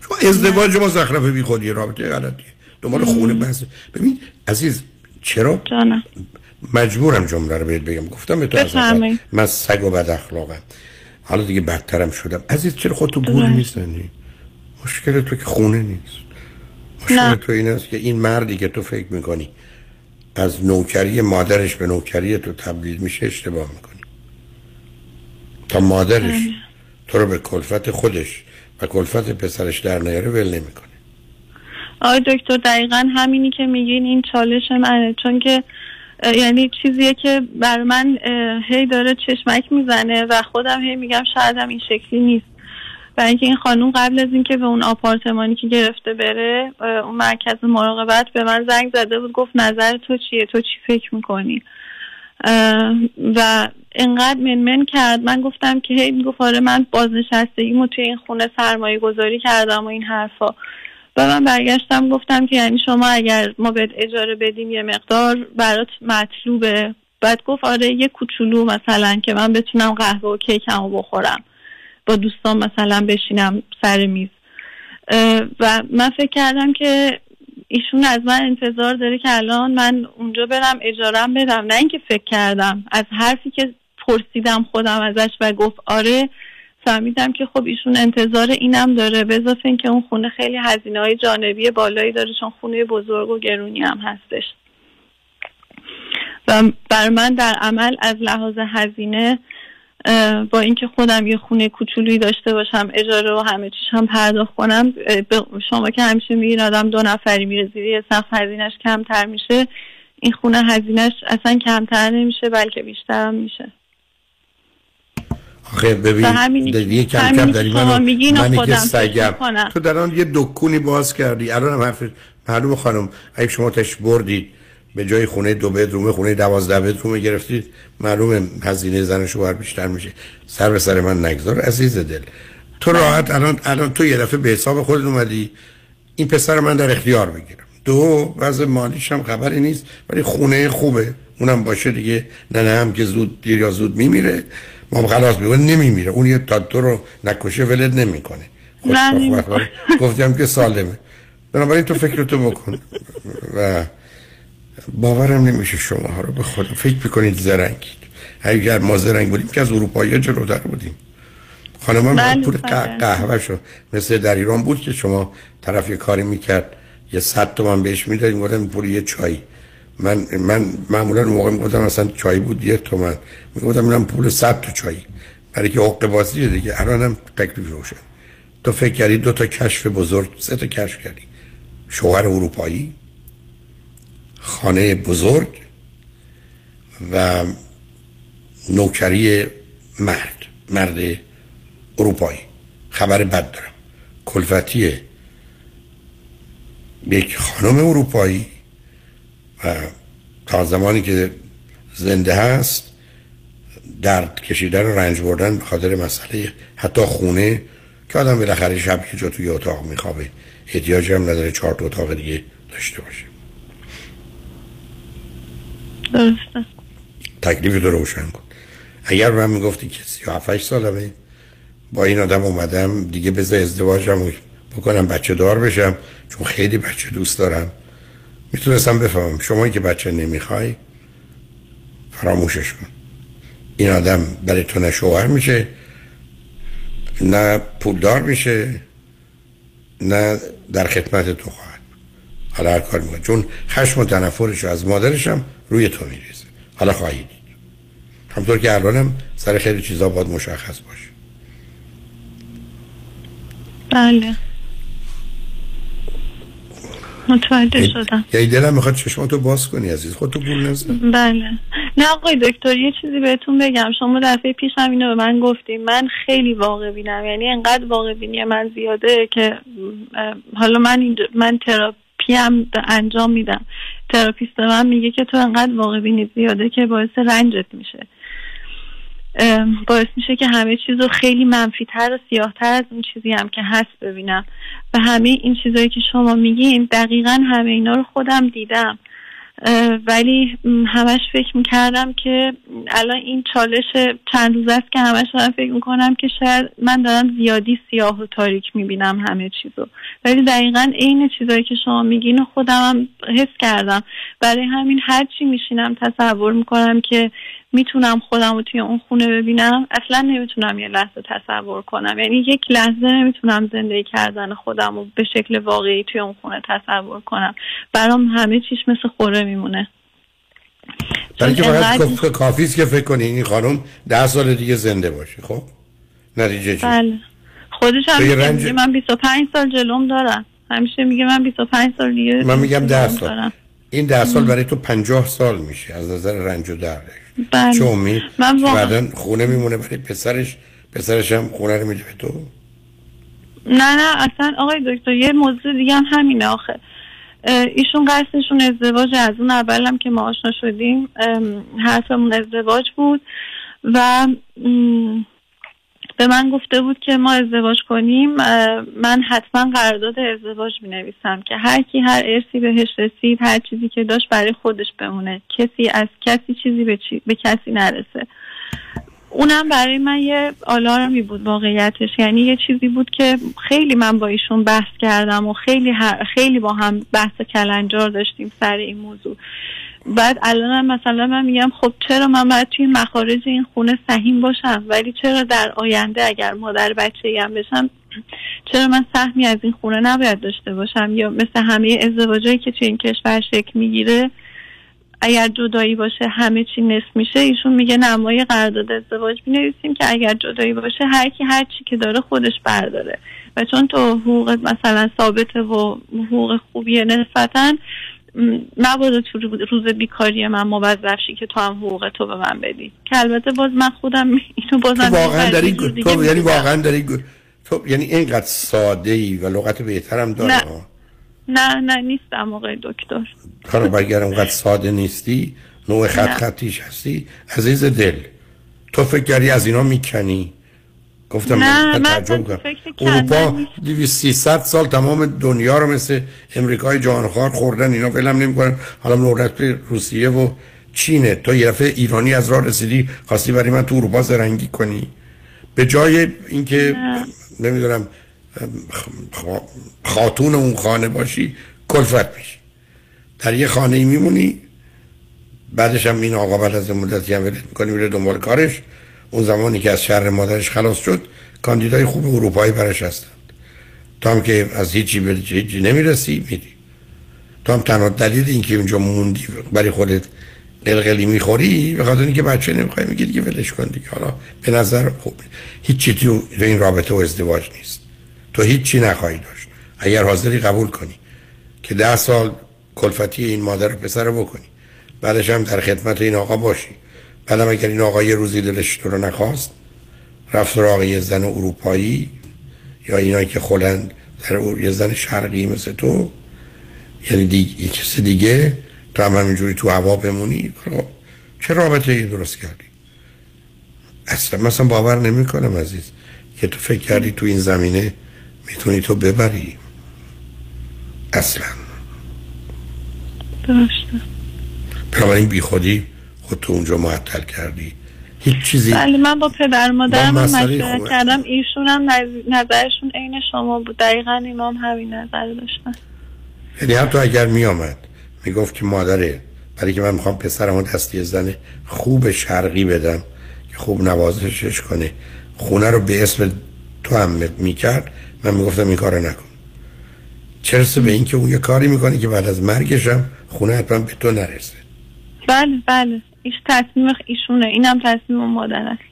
شما ازدواج مزخرف بی خودی رابطه غلطیه. دنبال خونه بحث. ببین عزیز چرا؟ جانم. مجبورم جمله رو بهت بگم. گفتم به تو. من سگ و بد اخلاقم حالا دیگه بدترم شدم. عزیز چرا خودتو گول بله. می‌زنی؟ مشکل تو که خونه نیست. مشکل نه. تو این است که این مردی که تو فکر می‌کنی از نوکری مادرش به نوکری تو تبدیل میشه اشتباه می‌کنی. تا مادرش تو رو به کلفت خودش و کلفت پسرش در نیاره ول نمی‌کنه. آقای دکتر دقیقا همینی که میگین این چالش منه چون که یعنی چیزیه که بر من هی داره چشمک می‌زنه و خودم هی میگم شاید هم این شکلی نیست. و اینکه این خانوم قبل از اینکه به اون آپارتمانی که گرفته بره اون مرکز مراقبت به من زنگ زده بود گفت نظر تو چیه؟ تو چی فکر می‌کنی؟ و انقدر منمن کرد. من گفتم که هی می‌گفت آره من بازنشستگیمو توی این خونه سرمایه گذاری کردم و این حرفا. و من برگشتم گفتم که یعنی شما اگر ما بهت اجاره بدیم یه مقدار برات مطلوبه. بعد گفت آره یه کوچولو مثلا که من بتونم قهوه و کیکمو بخورم. با دوستان مثلا بشینم سر میز. و من فکر کردم که ایشون از من انتظار داره که الان من اونجا برم اجارم بدم. نه اینکه فکر کردم از حرفی که پرسیدم خودم ازش و گفت آره فهمیدم که خب ایشون انتظار اینم داره به اضافه اینکه اون خونه خیلی هزینه های جانبی بالایی داره چون خونه بزرگ و گرونی هم هستش. و بر من در عمل از لحاظ هزینه با اینکه خودم یه خونه کوچولویی داشته باشم اجاره و همه چیش هم پرداخت کنم شما که همیشه میگین آدم دو نفری میره زیر یه سقف هزینهش کمتر میشه این خونه هزینهش اصلا کمتر نمیشه بلکه بیشتر هم میشه. آخه ببین یه کم کم داری منو که سگم. تو در آن یه دکونی باز کردی. الان هم حرف معلوم خانم اگه شما تش بردید به جای خونه دو بدرومه خونه دوازده بدرومه گرفتید معلومه هزینه زن شوهر بیشتر میشه. سر به سر من نگذار عزیز دل. تو بله. راحت الان الان تو یه دفعه به حساب خودت اومدی. این پسر من در اختیار بگیرم دو وضع مالیش هم خبری نیست ولی خونه خوبه. اونم باشه دیگه. نه نه هم که زود دیر یا زود میمیره. ما خلاص میگم نمیمیره. اون یه تا تو رو نکشه ولد نمی‌کنه. گفتم که سالمه. بنابراین تو فکرتو بکن. و باورم نمیشه شما ها رو به خودم فکر می‌کنید زرنگید. اگر ما زرنگ بودیم که از اروپایی جلوتر بودیم. خانم من بله، پول قهوه شو. مثل در ایران بود که شما طرف یه کاری می‌کرد. یه صد تومن بهش می‌دادیم. گفتم پول یه چای من من معمولا موقع می‌گفتم مثلا چای بود یه تومن. می‌گفتم من پول صد تا چای. برای که حقوق بازی دیگه الانم تکلیف روشن. تو فکر کردی دو تا کشف بزرگ سه تا کشف کردی. شوهر اروپایی خانه بزرگ و نوکری مرد مرد اروپایی. خبر بد دارم. کلفتی یک خانم اروپایی و تا زمانی که زنده هست درد کشیدن و رنج بردن به خاطر مسئله حتی خونه که آدم بالاخره شب که جا توی اتاق میخوابه احتیاج هم نداره چهار اتاق دیگه داشته باشه. درسته. تکلیف رو روشن کن. اگر من می‌گفتی که 37 سالمه با این آدم اومدم دیگه بذار ازدواجم بکنم بچه دار بشم چون خیلی بچه دوست دارم. می‌تونستم بفهمم. شما که بچه نمی‌خوای فراموشش کن. این آدم برای تو نه شوهر میشه نه پولدار میشه نه در خدمت تو خواهد. حالا هر کار می‌کنه. چون خشم و تنفرش از مادرش هم روی تو میریزه. حالا خواهید دید. همطور که الانم سر خیلی چیزا باید مشخص باشه. بله. متوجه شدم. یعنی دلم می‌خواد چشماتو باز کنی عزیز. خودتو گول نزن. بله. نه آقای دکتر یه چیزی بهتون بگم. شما دفعه پیش هم اینو به من گفتیم من خیلی واقع بینم. یعنی انقدر واقع بینی من زیاده که حالا من من تراپی هم انجام میدم. therapist من میگه که تو انقدر واقع بینی زیاده که باعث رنجت میشه. باعث میشه که همه چیز رو خیلی منفیتر و سیاهتر از اون چیزی هم که هست ببینم. و همه این چیزهایی که شما میگین دقیقا همه اینا رو خودم دیدم. ولی همش فکر می‌کردم که الان این چالش چند روز است که همش دارم فکر می‌کنم که شاید من دارم زیادی سیاه و تاریک می‌بینم همه چیزو. ولی دقیقا عین چیزایی که شما میگین خودم هم حس کردم. برای همین هرچی میشینم تصور می‌کنم که می‌تونم خودم رو توی اون خونه ببینم. اصلا نمی‌تونم یه لحظه تصور کنم. یعنی یک لحظه نمی‌تونم زندگی کردن خودم رو به شکل واقعی توی اون خونه تصور کنم. برام همه چیش مثل خوره میمونه. برای که فقط انقدر- کاف- کافی است که فکر کنی این خانم ده سال دیگه زنده باشه خب؟ نتیجه چی؟ بله. خودش هم میگه رنج- من 25 سال جلوم دارم. همیشه میگه من 25 سال دیگه من میگم ده جلوم سال. دارم. این ده سال برای تو پنجاه سال میشه از نظر رنج و دردش بله. چه امید؟ من واقعا- بعدا خونه میمونه برای پسرش پسرش هم خونه رو میده به تو؟ نه نه اصلا آقای دکتر یه موضوع دیگه هم همینه آخه. ایشون قصدشون ازدواج از اون اول هم که ما آشنا شدیم حرفمون ازدواج بود و به من گفته بود که ما ازدواج کنیم من حتما قرارداد ازدواج می نویسم که هر کی هر ارسی بهش رسید هر چیزی که داشت برای خودش بمونه کسی از کسی چیزی به, چی- به کسی نرسه. اونم برای من یه آلارمی بود واقعیتش. یعنی یه چیزی بود که خیلی من با ایشون بحث کردم و خیلی خیلی با هم بحث کلنجار داشتیم سر این موضوع. بعد الان مثلا من میگم خب چرا من باید توی مخارج این خونه سهیم باشم؟ ولی چرا در آینده اگر مادر بچه هم بشم چرا من سهمی از این خونه نباید داشته باشم؟ یا مثل همه ازدواجایی که توی این کشور شکل می‌گیره اگر جدایی باشه همه چی نصف میشه ایشون میگه نمای قرارداد ازدواج بنویسیم که اگر جدایی باشه هر کی هر چی که داره خودش برداره. و چون تو حقوقت مثلا ثابته و حقوق خوبیه نسبتا مبادا تو روز بیکاری من موظف شی که تو هم حقوق تو به من بدی. که البته باز من خودم اینو بازم تو واقعا داری تو یعنی. واقعا داری تو یعنی اینقدر ساده ای و لغت بهترم داره. نه. نه نیستم آقای دکتر حالا اگر اونقدر ساده نیستی نوع خط. خطیش هستی عزیز دل تو فکر کردی از اینا می‌کنی گفتم نه، من من فکر اروپا نیست. 200 300 سال تمام دنیا رو مثل امریکای جهانخوار خوردن اینا ولم نمی‌کنن حالا نورت به روسیه و چینه تو یه دفعه ایرانی از راه رسیدی خواستی برای من تو اروپا زرنگی کنی به جای اینکه نمی‌دونم خاتون اون خانه باشی کلفت میشی. در یه خانه میمونی بعدش هم این آقا بعد از مدتی هم ولت می‌کنی میره دنبال کارش. اون زمانی که از شهر مادرش خلاص شد کاندیدای خوب اروپایی برش هستند. تو هم که از هیچی به هیچی نمی‌رسی میری. تو هم تنها دلیل این که اونجا موندی برای خودت قلقلی می‌خوری به خاطر اینکه بچه نمی‌خوای میگی دیگه ولش کن دیگه. حالا به نظر خوب هیچی تو این رابطه و ازدواج نیست. تو هیچی نخواهی داشت. اگر حاضری قبول کنی که ده سال کلفتی این مادر و پسر رو بکنی. بعدش هم در خدمت این آقا باشی. بعدم اگر این آقا یه روزی دلش تو رو نخواست رفت سراغ یه زن اروپایی یا اینایی که خلند در یه زن شرقی مثل تو یعنی دیگه یه کسی دیگه تو هم همینجوری تو هوا بمونی. خب، چه رابطه ای درست کردی؟ اصلا مثلا باور نمی کنم عزیز که تو فکر کردی تو این زمینه می‌تونی تو ببری. اصلا. درسته. بنابراین بی خودی خود تو اونجا معطل کردی. هیچ چیزی بله من با پدر مادرم هم مشورت. کردم. ایشون هم نظ- نظرشون عین شما بود. دقیقا اینا هم همین نظر داشتن. یعنی حتی اگر می آمد می گفت که مادره برای که من می‌خوام پسرمو دستی زن خوب شرقی بدم که خوب نوازشش کنه. خونه رو به اسم تو هم می‌کرد. من می‌گفتم این کارو نکن. چرسه به اینکه اون یه کاری می‌کنه که بعد از مرگش هم خونه حتما به تو نرسه. بله بله. ایش تصمیم ایشونه. اینم تصمیم مادر است.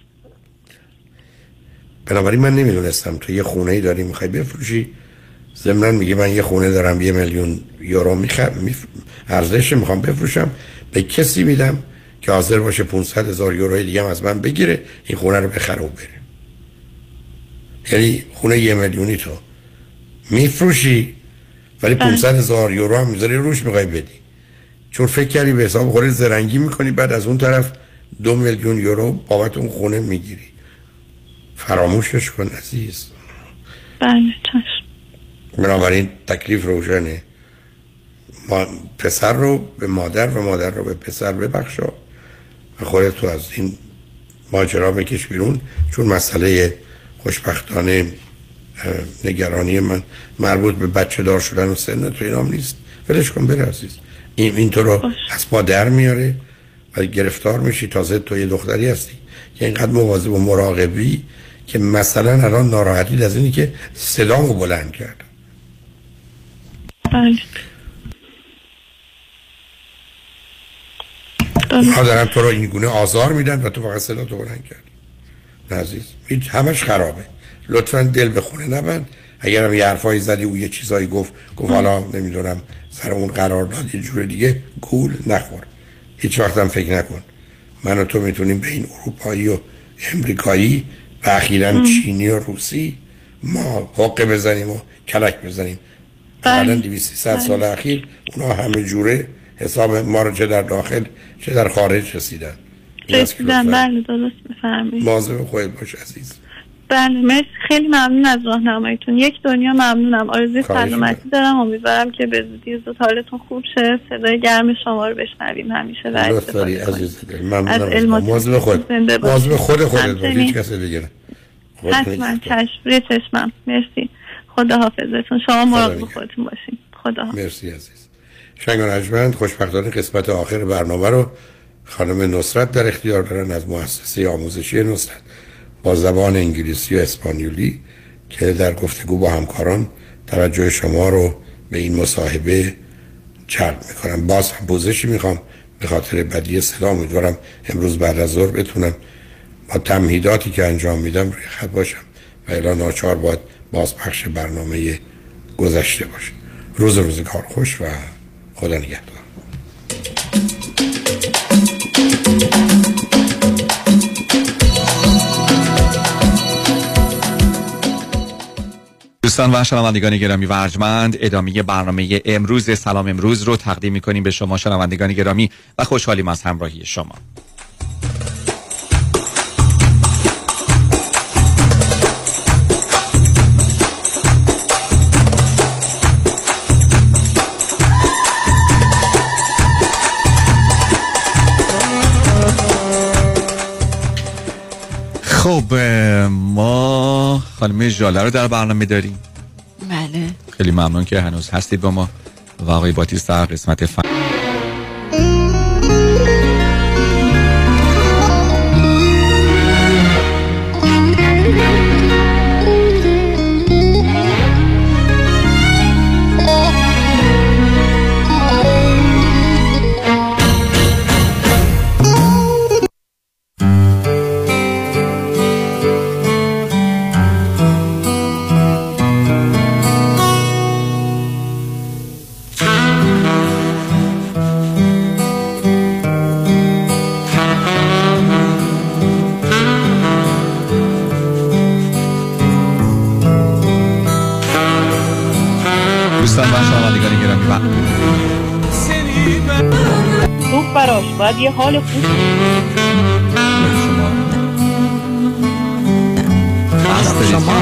بنابراین من نمی‌دونستم تو یه خونه ای داری می‌خوای بفروشی. ضمنا میگه من یه خونه دارم یه میلیون یورو می‌خوام میف... ارزش می‌خوام بفروشم. به کسی میدم که حاضر باشه 500 هزار یورو دیگه از من بگیره این خونه رو بخره و بره. یعنی خونه یه میلیونی تو. میفروشی ولی 500 هزار یورو هم می‌ذاری روش می‌خوای بدی. چون فکر کردی به حساب خودت زرنگی می‌کنی بعد از اون طرف دو میلیون یورو بابت اون خونه می‌گیری. فراموشش کن عزیز. بله چشم. بنابراین تکلیف روشنه. ما پسر رو به مادر و مادر رو به پسر ببخشا و خودت تو از این ماجرا بکش بیرون چون مسئله خوشبختانه نگرانی من مربوط به بچه دار شدن و سن تو اینام نیست. ولش کن بره عزیز. این, این تو رو از پا در میاره و گرفتار میشی تازه تو یه دختری هستی. که اینقدر مواظب و مراقبی که مثلا الان ناراحتی از اینی که صدامو بلند کرد. بله. ها دارن تو رو این گونه آزار میدن و تو فقط صدا تو بلند کردی. عزیز. هیچ همش خرابه. لطفا دل به خونه نبند. اگر هم یه حرفایی زدی او یه چیزایی گفت گفت حالا نمی‌دونم سر اون قرار داد یه جور دیگه گول نخور. هیچ وقت هم فکر نکن. من و تو می‌تونیم به این اروپایی و امریکایی و اخیرا چینی و روسی ما حقه بزنیم و کلک بزنیم. بعدا 200 سال اخیر اونا همه جوره حساب ما رو چه در داخل چه در خارج رسیدن. رسیدن بله درست مواظب خودت باش عزیز. بله مرسی. خیلی ممنون از راهنماییتون. یک دنیا ممنونم. آرزوی سلامتی دارم. امیدوارم که به زودی زود حالتون خوب شه. صدای گرم شما رو بشنویم. همیشه و عزیز ممنونم مواظب خود مواظب خود خودت هیچ کس دیگه حتما. چشم. روی چشمم. مرسی. خدا حافظتون شما مراقب خودتون باشین. خدا مرسی عزیز. شنگان عجمند خوشبختانه قسمت آخر برنامه رو خانم نصرت در اختیار دارن از مؤسسه آموزشی نصرت با زبان انگلیسی و اسپانیولی که در گفتگو با همکاران توجه شما رو به این مصاحبه جلب می‌کنم. باز هم پوزشی می‌خوام به خاطر بدی صدا. امیدوارم امروز بعد از ظهر بتونم با تمهیداتی که انجام میدم روی خط باشم و اعلان ناچار باید باز پخش برنامه گذشته باشه. روز روز کار خوش و خدا نگهدار. دوستان و شنوندگان گرامی و ارجمند ادامه برنامه امروز سلام امروز رو تقدیم می‌کنیم به شما شنوندگان گرامی و خوشحالیم از همراهی شما. خب ما خانم جاله رو در برنامه داریم. بله. خیلی ممنون که هنوز هستید با ما و آقای باتیس در قسمت فن خوب براش باید یه حال خوب. شما.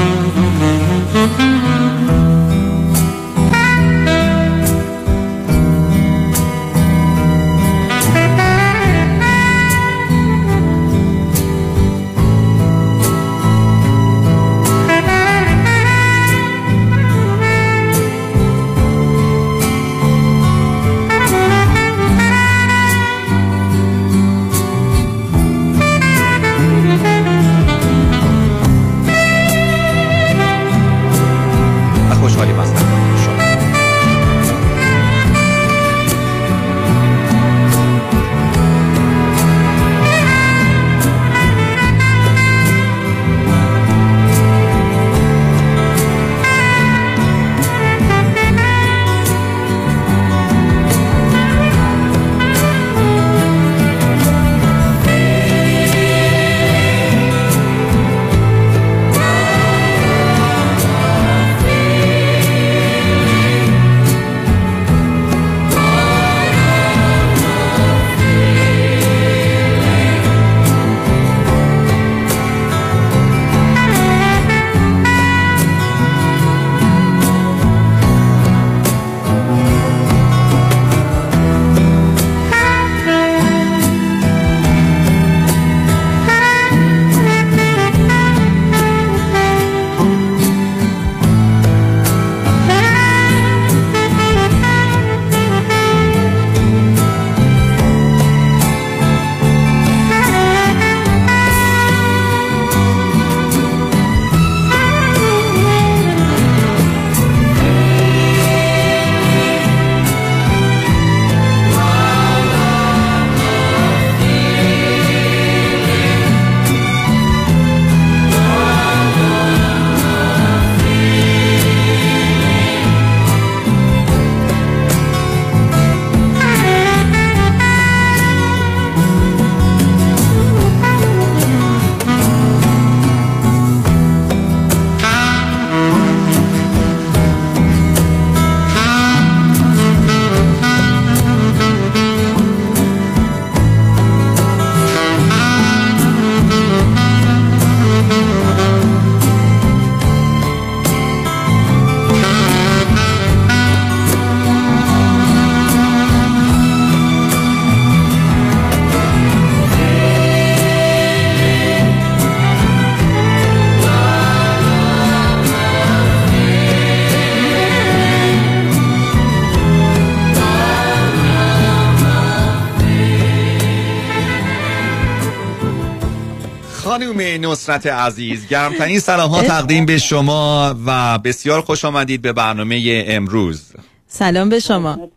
نصرت عزیز گرمترین سلام ها تقدیم به شما و بسیار خوش آمدید به برنامه امروز. سلام به شما.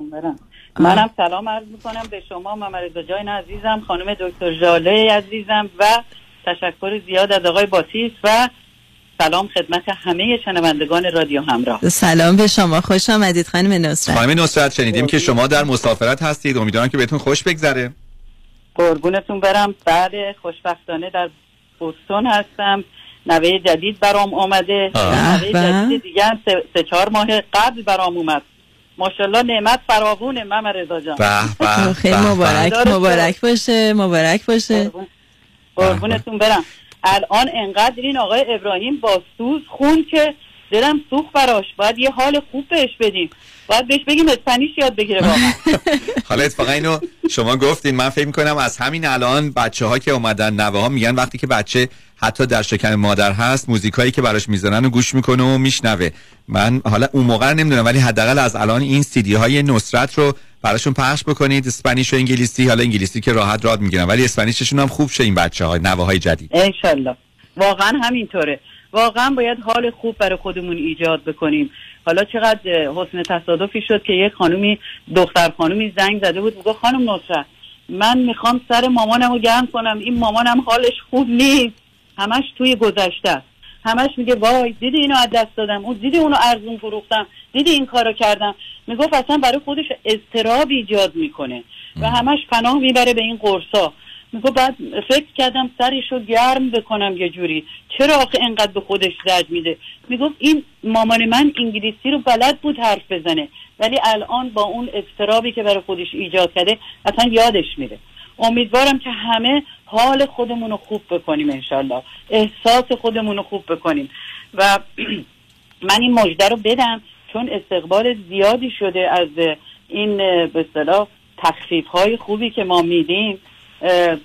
منم سلام عرض می‌کنم به شما ممرزا جاین عزیزم خانم دکتر جاله عزیزم و تشکر زیاد از آقای باسیس و سلام خدمت همه شنوندگان رادیو همراه. سلام به شما. خوش آمدید خانم نصرت. خانم نصرت شنیدیم که شما در مسافرت هستید. امیدوارم که بهتون خوش بگذره. قربونتون برم. بعد خوشبختانه در بوستون هستم. نوه جدید برام آمده. نوه جدید دیگه هم سه, سه چهار ماه قبل برام اومد. ماشاءالله نعمت فراوونه مم رضا جان. خیلی مبارک مبارک باشه مبارک باشه. قربونتون برم. الان انقدر این آقای ابراهیم با سوز خون که دلم سوخ براش. باید یه حال خوب بهش بدیم. باید بهش بگیم اسپانیش یاد بگیره واقعا. حالا اتفاقا اینو شما گفتین. من فکر می‌کنم از همین الان بچه ها که اومدن نوه ها میگن وقتی که بچه حتی در شکم مادر هست موزیکایی که براش می‌زنن و گوش می‌کنه و میشنوه. من حالا اون موقع نمی‌دونم ولی حداقل از الان این سیدی های نصرت رو براشون پخش بکنید. اسپانیش و انگلیسی حالا انگلیسی که راحت راد می‌گیرن. ولی اسپانیششون هم خوب شه این بچه های نوه های جدید. انشالله. واقعا همینطوره. واقعا باید حال خوب برای خودمون ایجاد بکنیم. حالا چقدر حسن تصادفی شد که یک خانومی دختر خانومی زنگ زده بود میگه خانم نصرت من می‌خوام سر مامانم رو گرم کنم. این مامانم حالش خوب نیست. همش توی گذشته است. همش میگه وای دیدی اینو از دست دادم. اون دیدی اونو ارزون فروختم. دیدی این کارو کردم. می‌گفت اصلا برای خودش استراب ایجاد می‌کنه. و همش پناه می‌بره به این قرصا میگو بعد فکر کردم سرشو گرم بکنم یه جوری. چرا آخه انقدر به خودش زد میده؟ می‌گفت این مامان من انگلیسی رو بلد بود حرف بزنه ولی الان با اون استرابی که برای خودش ایجاد کرده اصلا یادش میره. امیدوارم که همه حال خودمون رو خوب بکنیم انشالله. احساس خودمون رو خوب بکنیم. و من این مجده رو بدم چون استقبال زیادی شده از این به اصطلاح تخفیف های خوبی که ما میدیم.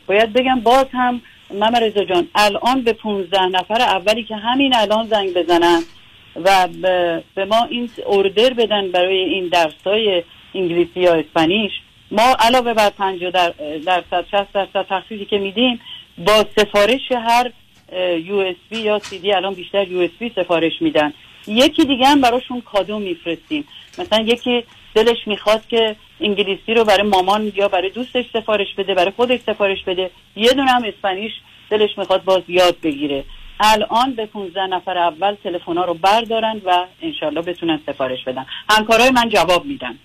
باید بگم باز هم مم رضا جان الان به 15 نفر اولی که همین الان زنگ بزنن و به ما این order بدن برای این درس های انگلیسی یا Spanish ما علاوه بر 50 در درصد 60 درصد تخفیفی که میدیم با سفارش هر USB یا سی دی الان بیشتر USB سفارش میدن. یکی دیگه هم براشون کادو میفرستیم. مثلا یکی دلش می‌خواد که انگلیسی رو برای مامان یا برای دوستش سفارش بده برای خودش سفارش بده. یه دونه هم اسپانیش دلش می‌خواد باز یاد بگیره. الان به 15 نفر اول تلفن رو بردارن و انشالله بتونن سفارش بدن. همکارای من جواب میدن.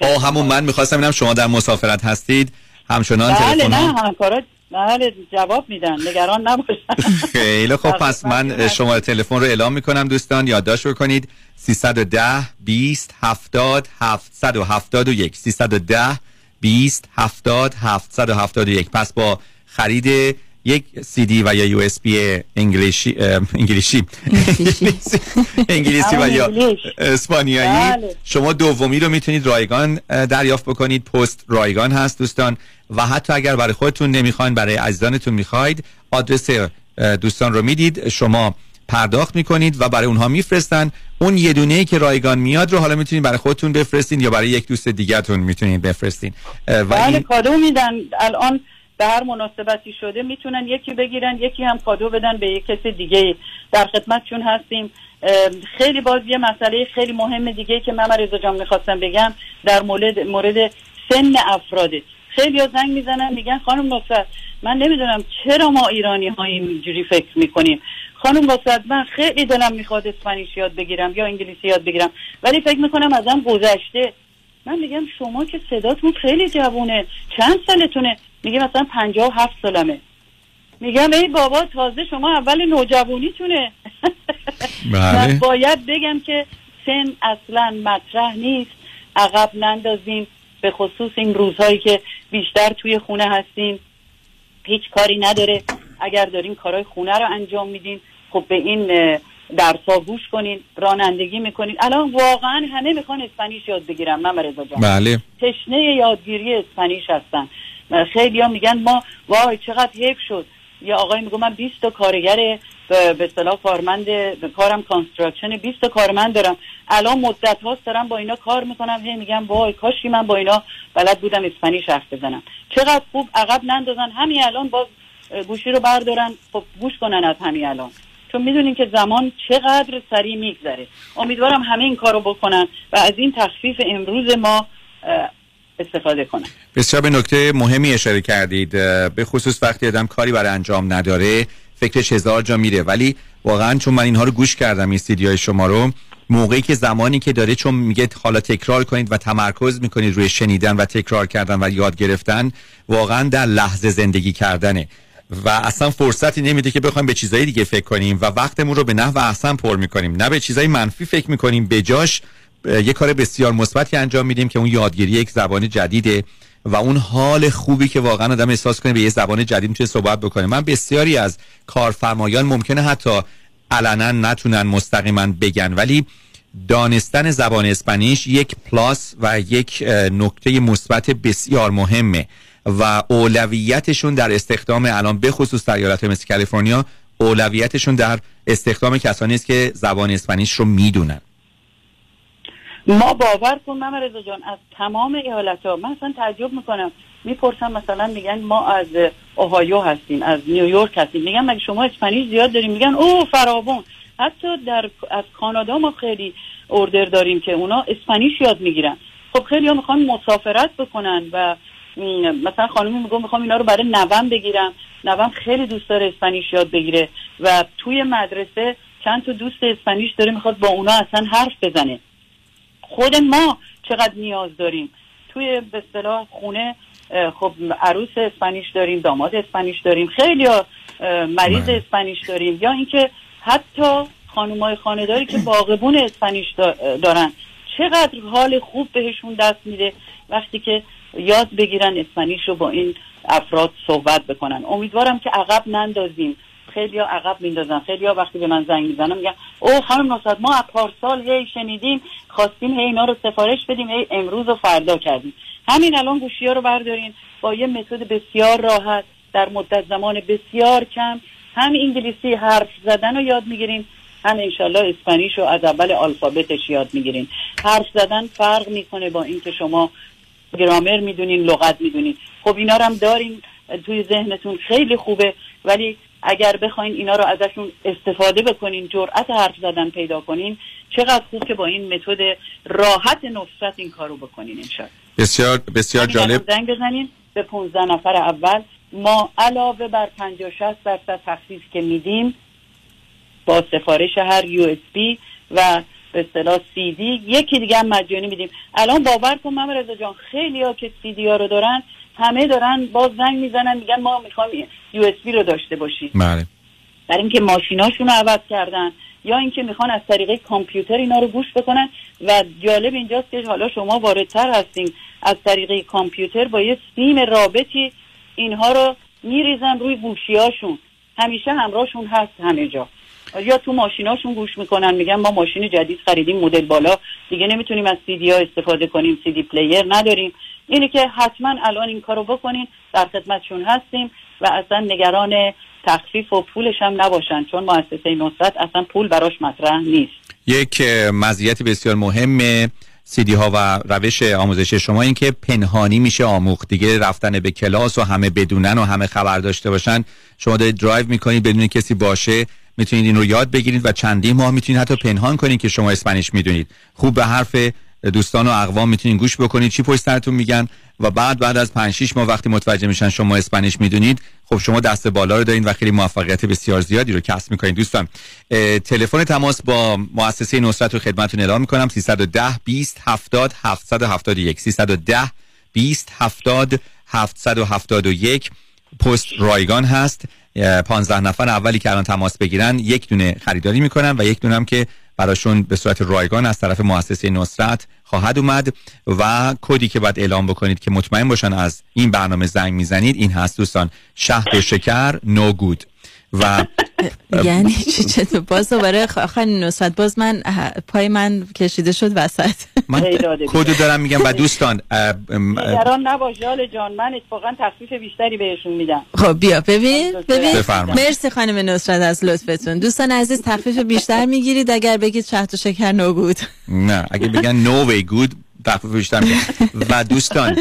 او همون من می‌خواستم اینم شما در مسافرت هستید. همچنان بله نه همکارا بله جواب میدن. نگران نباشن. خیلی خب پس من شماره تلفن رو اعلام می‌کنم دوستان. یادداشت بکنید 310 20 70 771 310 20 70 771 پس با خرید یک سی دی و یا یو اس بی انگلیسی انگلیسی انگلیسی و یا اسپانیایی. شما دومی رو می‌تونید رایگان دریافت بکنید. پست رایگان هست دوستان. و حتی اگر برای خودتون نمی‌خواین برای عزیزانتون می‌خواید آدرس دوستان رو می‌دید. شما پرداخت می‌کنید و برای اونها میفرستن. اون یه دونه ای که رایگان میاد رو حالا می‌تونید برای خودتون بفرستین یا برای یک دوست دیگهتون می‌تونید بفرستین. و بله این... کادو میدن. الان به هر مناسبتی شده می‌تونن یکی بگیرن یکی هم کادو بدن به یک کسی دیگه در خدمتشون هستیم. خیلی باز یه مسئله خیلی مهم دیگه که من رضا جان می‌خواستم بگم در مورد مورد سن افراده خیلی ها زنگ می‌زنن میگن خانم نصرت من نمی‌دونم چرا ما ایرانی ها اینجوری فکر می‌کنیم. خانم نصرت من خیلی دلم می‌خواد اسپانیش یاد بگیرم یا انگلیسی یاد بگیرم ولی فکر می‌کنم ازم گذشته. من میگم شما که صداتون خیلی جوونه چند سالتونه؟ میگه مثلا پنجاه و هفت سالمه. میگم ای بابا تازه شما اول نوجوانیتونه. بله. باید بگم که سن اصلا مطرح نیست. عقب نندازیم. به خصوص این روزهایی که بیشتر توی خونه هستیم. هیچ کاری نداره. اگر دارین کارهای خونه رو انجام میدین خب به این درسا گوش کنین رانندگی می‌کنین. الان واقعا همه می‌خوان اسپانیش یاد بگیرن من رضا جان. بله. تشنه یادگیری اسپانیش هستن. خیلی ها میگن ما وای چقدر حیف شد. یا آقای میگه من 20 تا کارگر به اصطلاح کارمند کارم construction 20 تا کارمند دارم. الان مدت هاست دارم با اینا کار می‌کنم هی میگم وای کاشی من با اینا بلد بودم Spanish حرف بزنم. چقدر خوب عقب نندازن. همین الان باز گوشی رو بردارن. خب گوش کنن از همین الان. چون می‌دونیم که زمان چقدر سریع میگذره. امیدوارم همه این کارو بکنن و از این تخفیف امروز ما استفاده کنن بسیار به نکته مهمی اشاره کردید. به خصوص وقتی آدم کاری برای انجام نداره فکرش هزار جا میره. ولی واقعا چون من اینها رو گوش کردم این سیدی های شما رو موقعی که زمانی که داره چون میگه حالا تکرار کنید و تمرکز می‌کنید روی شنیدن و تکرار کردن و یاد گرفتن واقعا در لحظه زندگی کردنه. و اصلا فرصتی نمیده که بخوایم به چیزای دیگه فکر کنیم و وقتمون رو به نحو احسن پر می‌کنیم. نه به چیزای منفی فکر می‌کنیم به جاش یه کار بسیار مثبتی انجام میدیم که اون یادگیری یک زبان جدیده و اون حال خوبی که واقعا آدم احساس کنه به یه زبان جدید می‌تونه صحبت بکنه. من بسیاری از کارفرمایان ممکنه حتی علنا نتونن مستقیما بگن ولی دانستن زبان اسپانیش یک پلاس و یک نکته مثبت بسیار مهمه و اولویتشون در استخدام الان به خصوص در ایالت مثل کالیفرنیا اولویتشون در استخدام کسانی است که زبان اسپانیش رو می‌دونن. ما باور کن محمد رضا جان از تمام ایالت ها من اصلا تعجب می‌کنم. می‌پرسم مثلا میگن ما از اوهایو هستیم از نیویورک هستیم. میگن مگه شما اسپانیش زیاد داریم؟ میگن او فراوون حتی در از کانادا ما خیلی اوردر داریم که اونا اسپانیش یاد می‌گیرن. خب خیلی ها می‌خوان مسافرت بکنن و مثلا خانمی میگه می‌خوام اینا رو برای نوام بگیرم. نوام خیلی دوست داره اسپانیش یاد بگیره و توی مدرسه چند تا دوست اسپانیش داره می‌خواد با اونا اصلا حرف بزنه. خود ما چقدر نیاز داریم. توی به اصطلاح خونه خب عروس اسپانیش داریم داماد اسپانیش داریم خیلی مریض بله. اسپانیش داریم. یا اینکه حتی خانومای خانهداری که باغبون اسپانیش دارن چقدر حال خوب بهشون دست میده وقتی که یاد بگیرن اسپانیش رو با این افراد صحبت بکنن. امیدوارم که عقب نندازیم. خیلی ها عقب میندازن. خیلی ها وقتی به من زنگ می‌زنن میگن او خانم نصرت ما پارسال هی شنیدیم خواستیم هی اینا رو سفارش بدیم هی امروز و فردا کردیم. همین الان گوشی ها رو بردارین. با یه متد بسیار راحت در مدت زمان بسیار کم هم انگلیسی حرف زدن رو یاد می‌گیریم هم انشالله اسپانیش رو از اول الفابتش یاد می‌گیرین. حرف زدن فرق می‌کنه با اینکه شما گرامر می‌دونین لغت می‌دونین. خب اینا رو هم دارین توی ذهنتون خیلی خوبه ولی اگر بخواین اینا رو ازشون استفاده بکنین جرأت حرف زدن پیدا کنین چقدر خوب که با این متد راحت نصرت این کارو بکنین انشاءالله. بسیار بسیار جالب. زنگ بزنین به 15 نفر اول. ما علاوه بر 50 60 درصد تخفیف که میدیم با سفارش هر یو اس بی و به اصطلاح سی دی یکی دیگه هم مجانی میدیم. الان باور کن محمد رضا جان خیلی ها که سی دی ها رو دارن همه دارن باز زنگ می‌زنن میگن ما می‌خوام یو اس بی رو داشته باشیم. بله. برای اینکه ماشیناشون رو عوض کردن یا اینکه می‌خوان از طریق کامپیوتر اینا رو گوش بکنن و جالب اینجاست که حالا شما واردتر هستین از طریق کامپیوتر با یه سیم رابطی اینها رو میریزن روی گوشیاشون همیشه همراهشون هست همه جا. یا تو ماشیناشون گوش می‌کنن میگن ما ماشین جدید خریدیم مدل بالا. دیگه نمی‌تونیم از سی دی ها استفاده کنیم CD player نداریم. اینه که حتما الان این کارو بکنین در خدمتشون هستیم و اصلا نگران تخفیف و پولش هم نباشن چون مؤسسه نصرت اصلا پول براش مطرح نیست. یک مزیت بسیار مهم سیدی ها و روش آموزش شما این که پنهانی میشه آموخت. دیگه رفتن به کلاس و همه بدونن و همه خبر داشته باشن. شما دارید درایو می‌کنید بدون کسی باشه می‌تونید این رو یاد بگیرید و چندی ماه می‌تونید حتی پنهان کنید که شما اسپانیش می‌دونید. خوب به حرف دوستان و اقوام می‌تونید گوش بکنید چی پشت سرتون میگن و بعد بعد از 5 6 ماه وقتی متوجه میشن شما اسپانیش می‌دونید خب شما دست بالا رو دارین و خیلی موفقیت بسیار زیادی رو کسب می‌کنید دوستان تلفن تماس با مؤسسه نصرت رو خدمتتون اعلام می‌کنم. 310 20 70 771 310 20 70 771 پست رایگان هست. 15 نفر اولی که الان تماس بگیرن یک دونه خریداری می‌کنن و یک دونه هم که براشون به صورت رایگان از طرف مؤسسه نصرت خواهد اومد و کدی که باید اعلام بکنید که مطمئن باشن از این برنامه زنگ می‌زنید این هست دوستان. شهد و شکر نو گود و یعنی چی؟ چطور؟ باز دوباره آخرین نصفت باز من پای من کشیده شد وسط. من کدو دارم میگم و دوستان نگران نباش جال جان من اتفاقا تخفیف بیشتری بهشون میدم. خب بیا ببین ببین. مرسی خانم نصرت از لطفتون. دوستان عزیز تخفیف بیشتر می‌گیرید اگر بگید شهد و شکر نو گود. نه اگه بگن نو وی گود و دوستان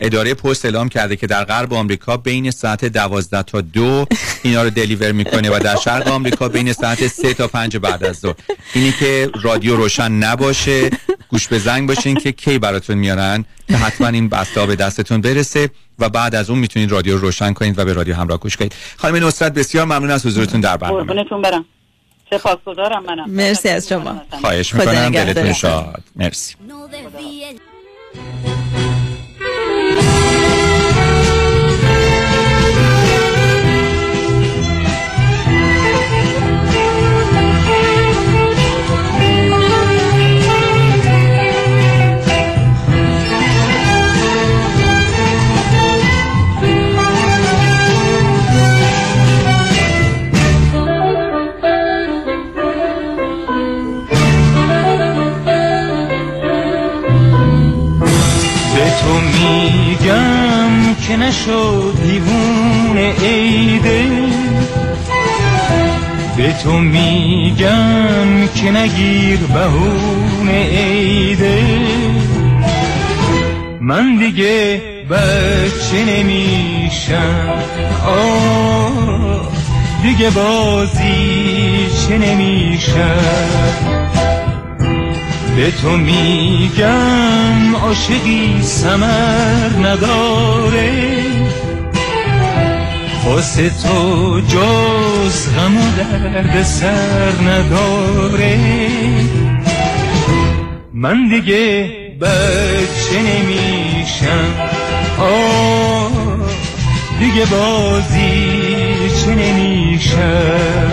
اداره پست اعلام کرده که در غرب آمریکا بین ساعت 12 تا دو اینا رو دلیور می‌کنه و در شرق آمریکا بین ساعت 3 تا 5 بعد از ظهر. اینی که رادیو روشن نباشه گوش به زنگ باشین که کی براتون میارن که حتما این بسته به دستتون برسه و بعد از اون می‌تونید رادیو رو روشن کنید و به رادیو همراه گوش کنید. خانم نصرت بسیار ممنون از حضورتون در برنامه. برم. سپاسگزارم منم. مرسی از شما. خواهش می‌کنم. دلتون شاد. مرسی. نشد دیوونه ایده به تو میگم که نگیر بهونه ایده من دیگه بچه نمیشم. آه دیگه بازی چه نمیشم. به تو میگم عاشقی سمر نداره. واسه تو جز غم و درد سر نداره. من دیگه بچه نمیشم. آه دیگه بازی چه نمیشم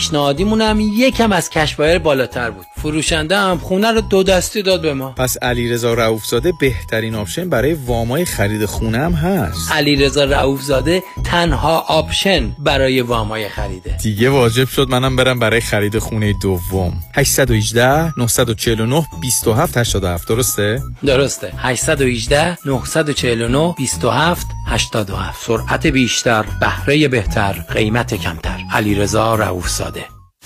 پیشنهادیمون هم یکم از cash buyer بالاتر بود. فروشنده هم خونه رو دو دستی داد به ما. پس علیرضا رؤوفزاده بهترین option برای وامای خرید خونه هم هست. علیرضا رؤوفزاده تنها option برای وامای خریده. دیگه واجب شد منم برم برای خرید خونه دوم. 818 949 27 87 درسته؟ درسته. 818 949 27 87 سرعت بیشتر بهره بهتر قیمت کمتر. علیرضا رؤوفزاده.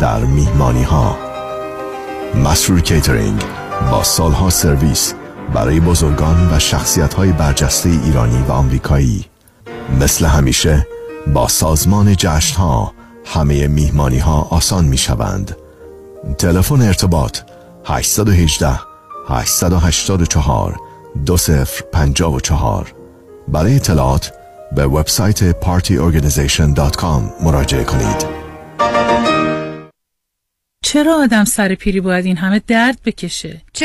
در میهمانی ها مسرور کیترینگ با سالها سرویس برای بزرگان و شخصیت های برجسته ایرانی و آمریکایی. مثل همیشه با سازمان جشن ها همه میهمانی ها آسان می شوند تلفن ارتباط 818 884 2054 برای اطلاعات به وبسایت partyorganization.com مراجعه کنید. چرا آدم سر پیری باید این همه درد بکشه؟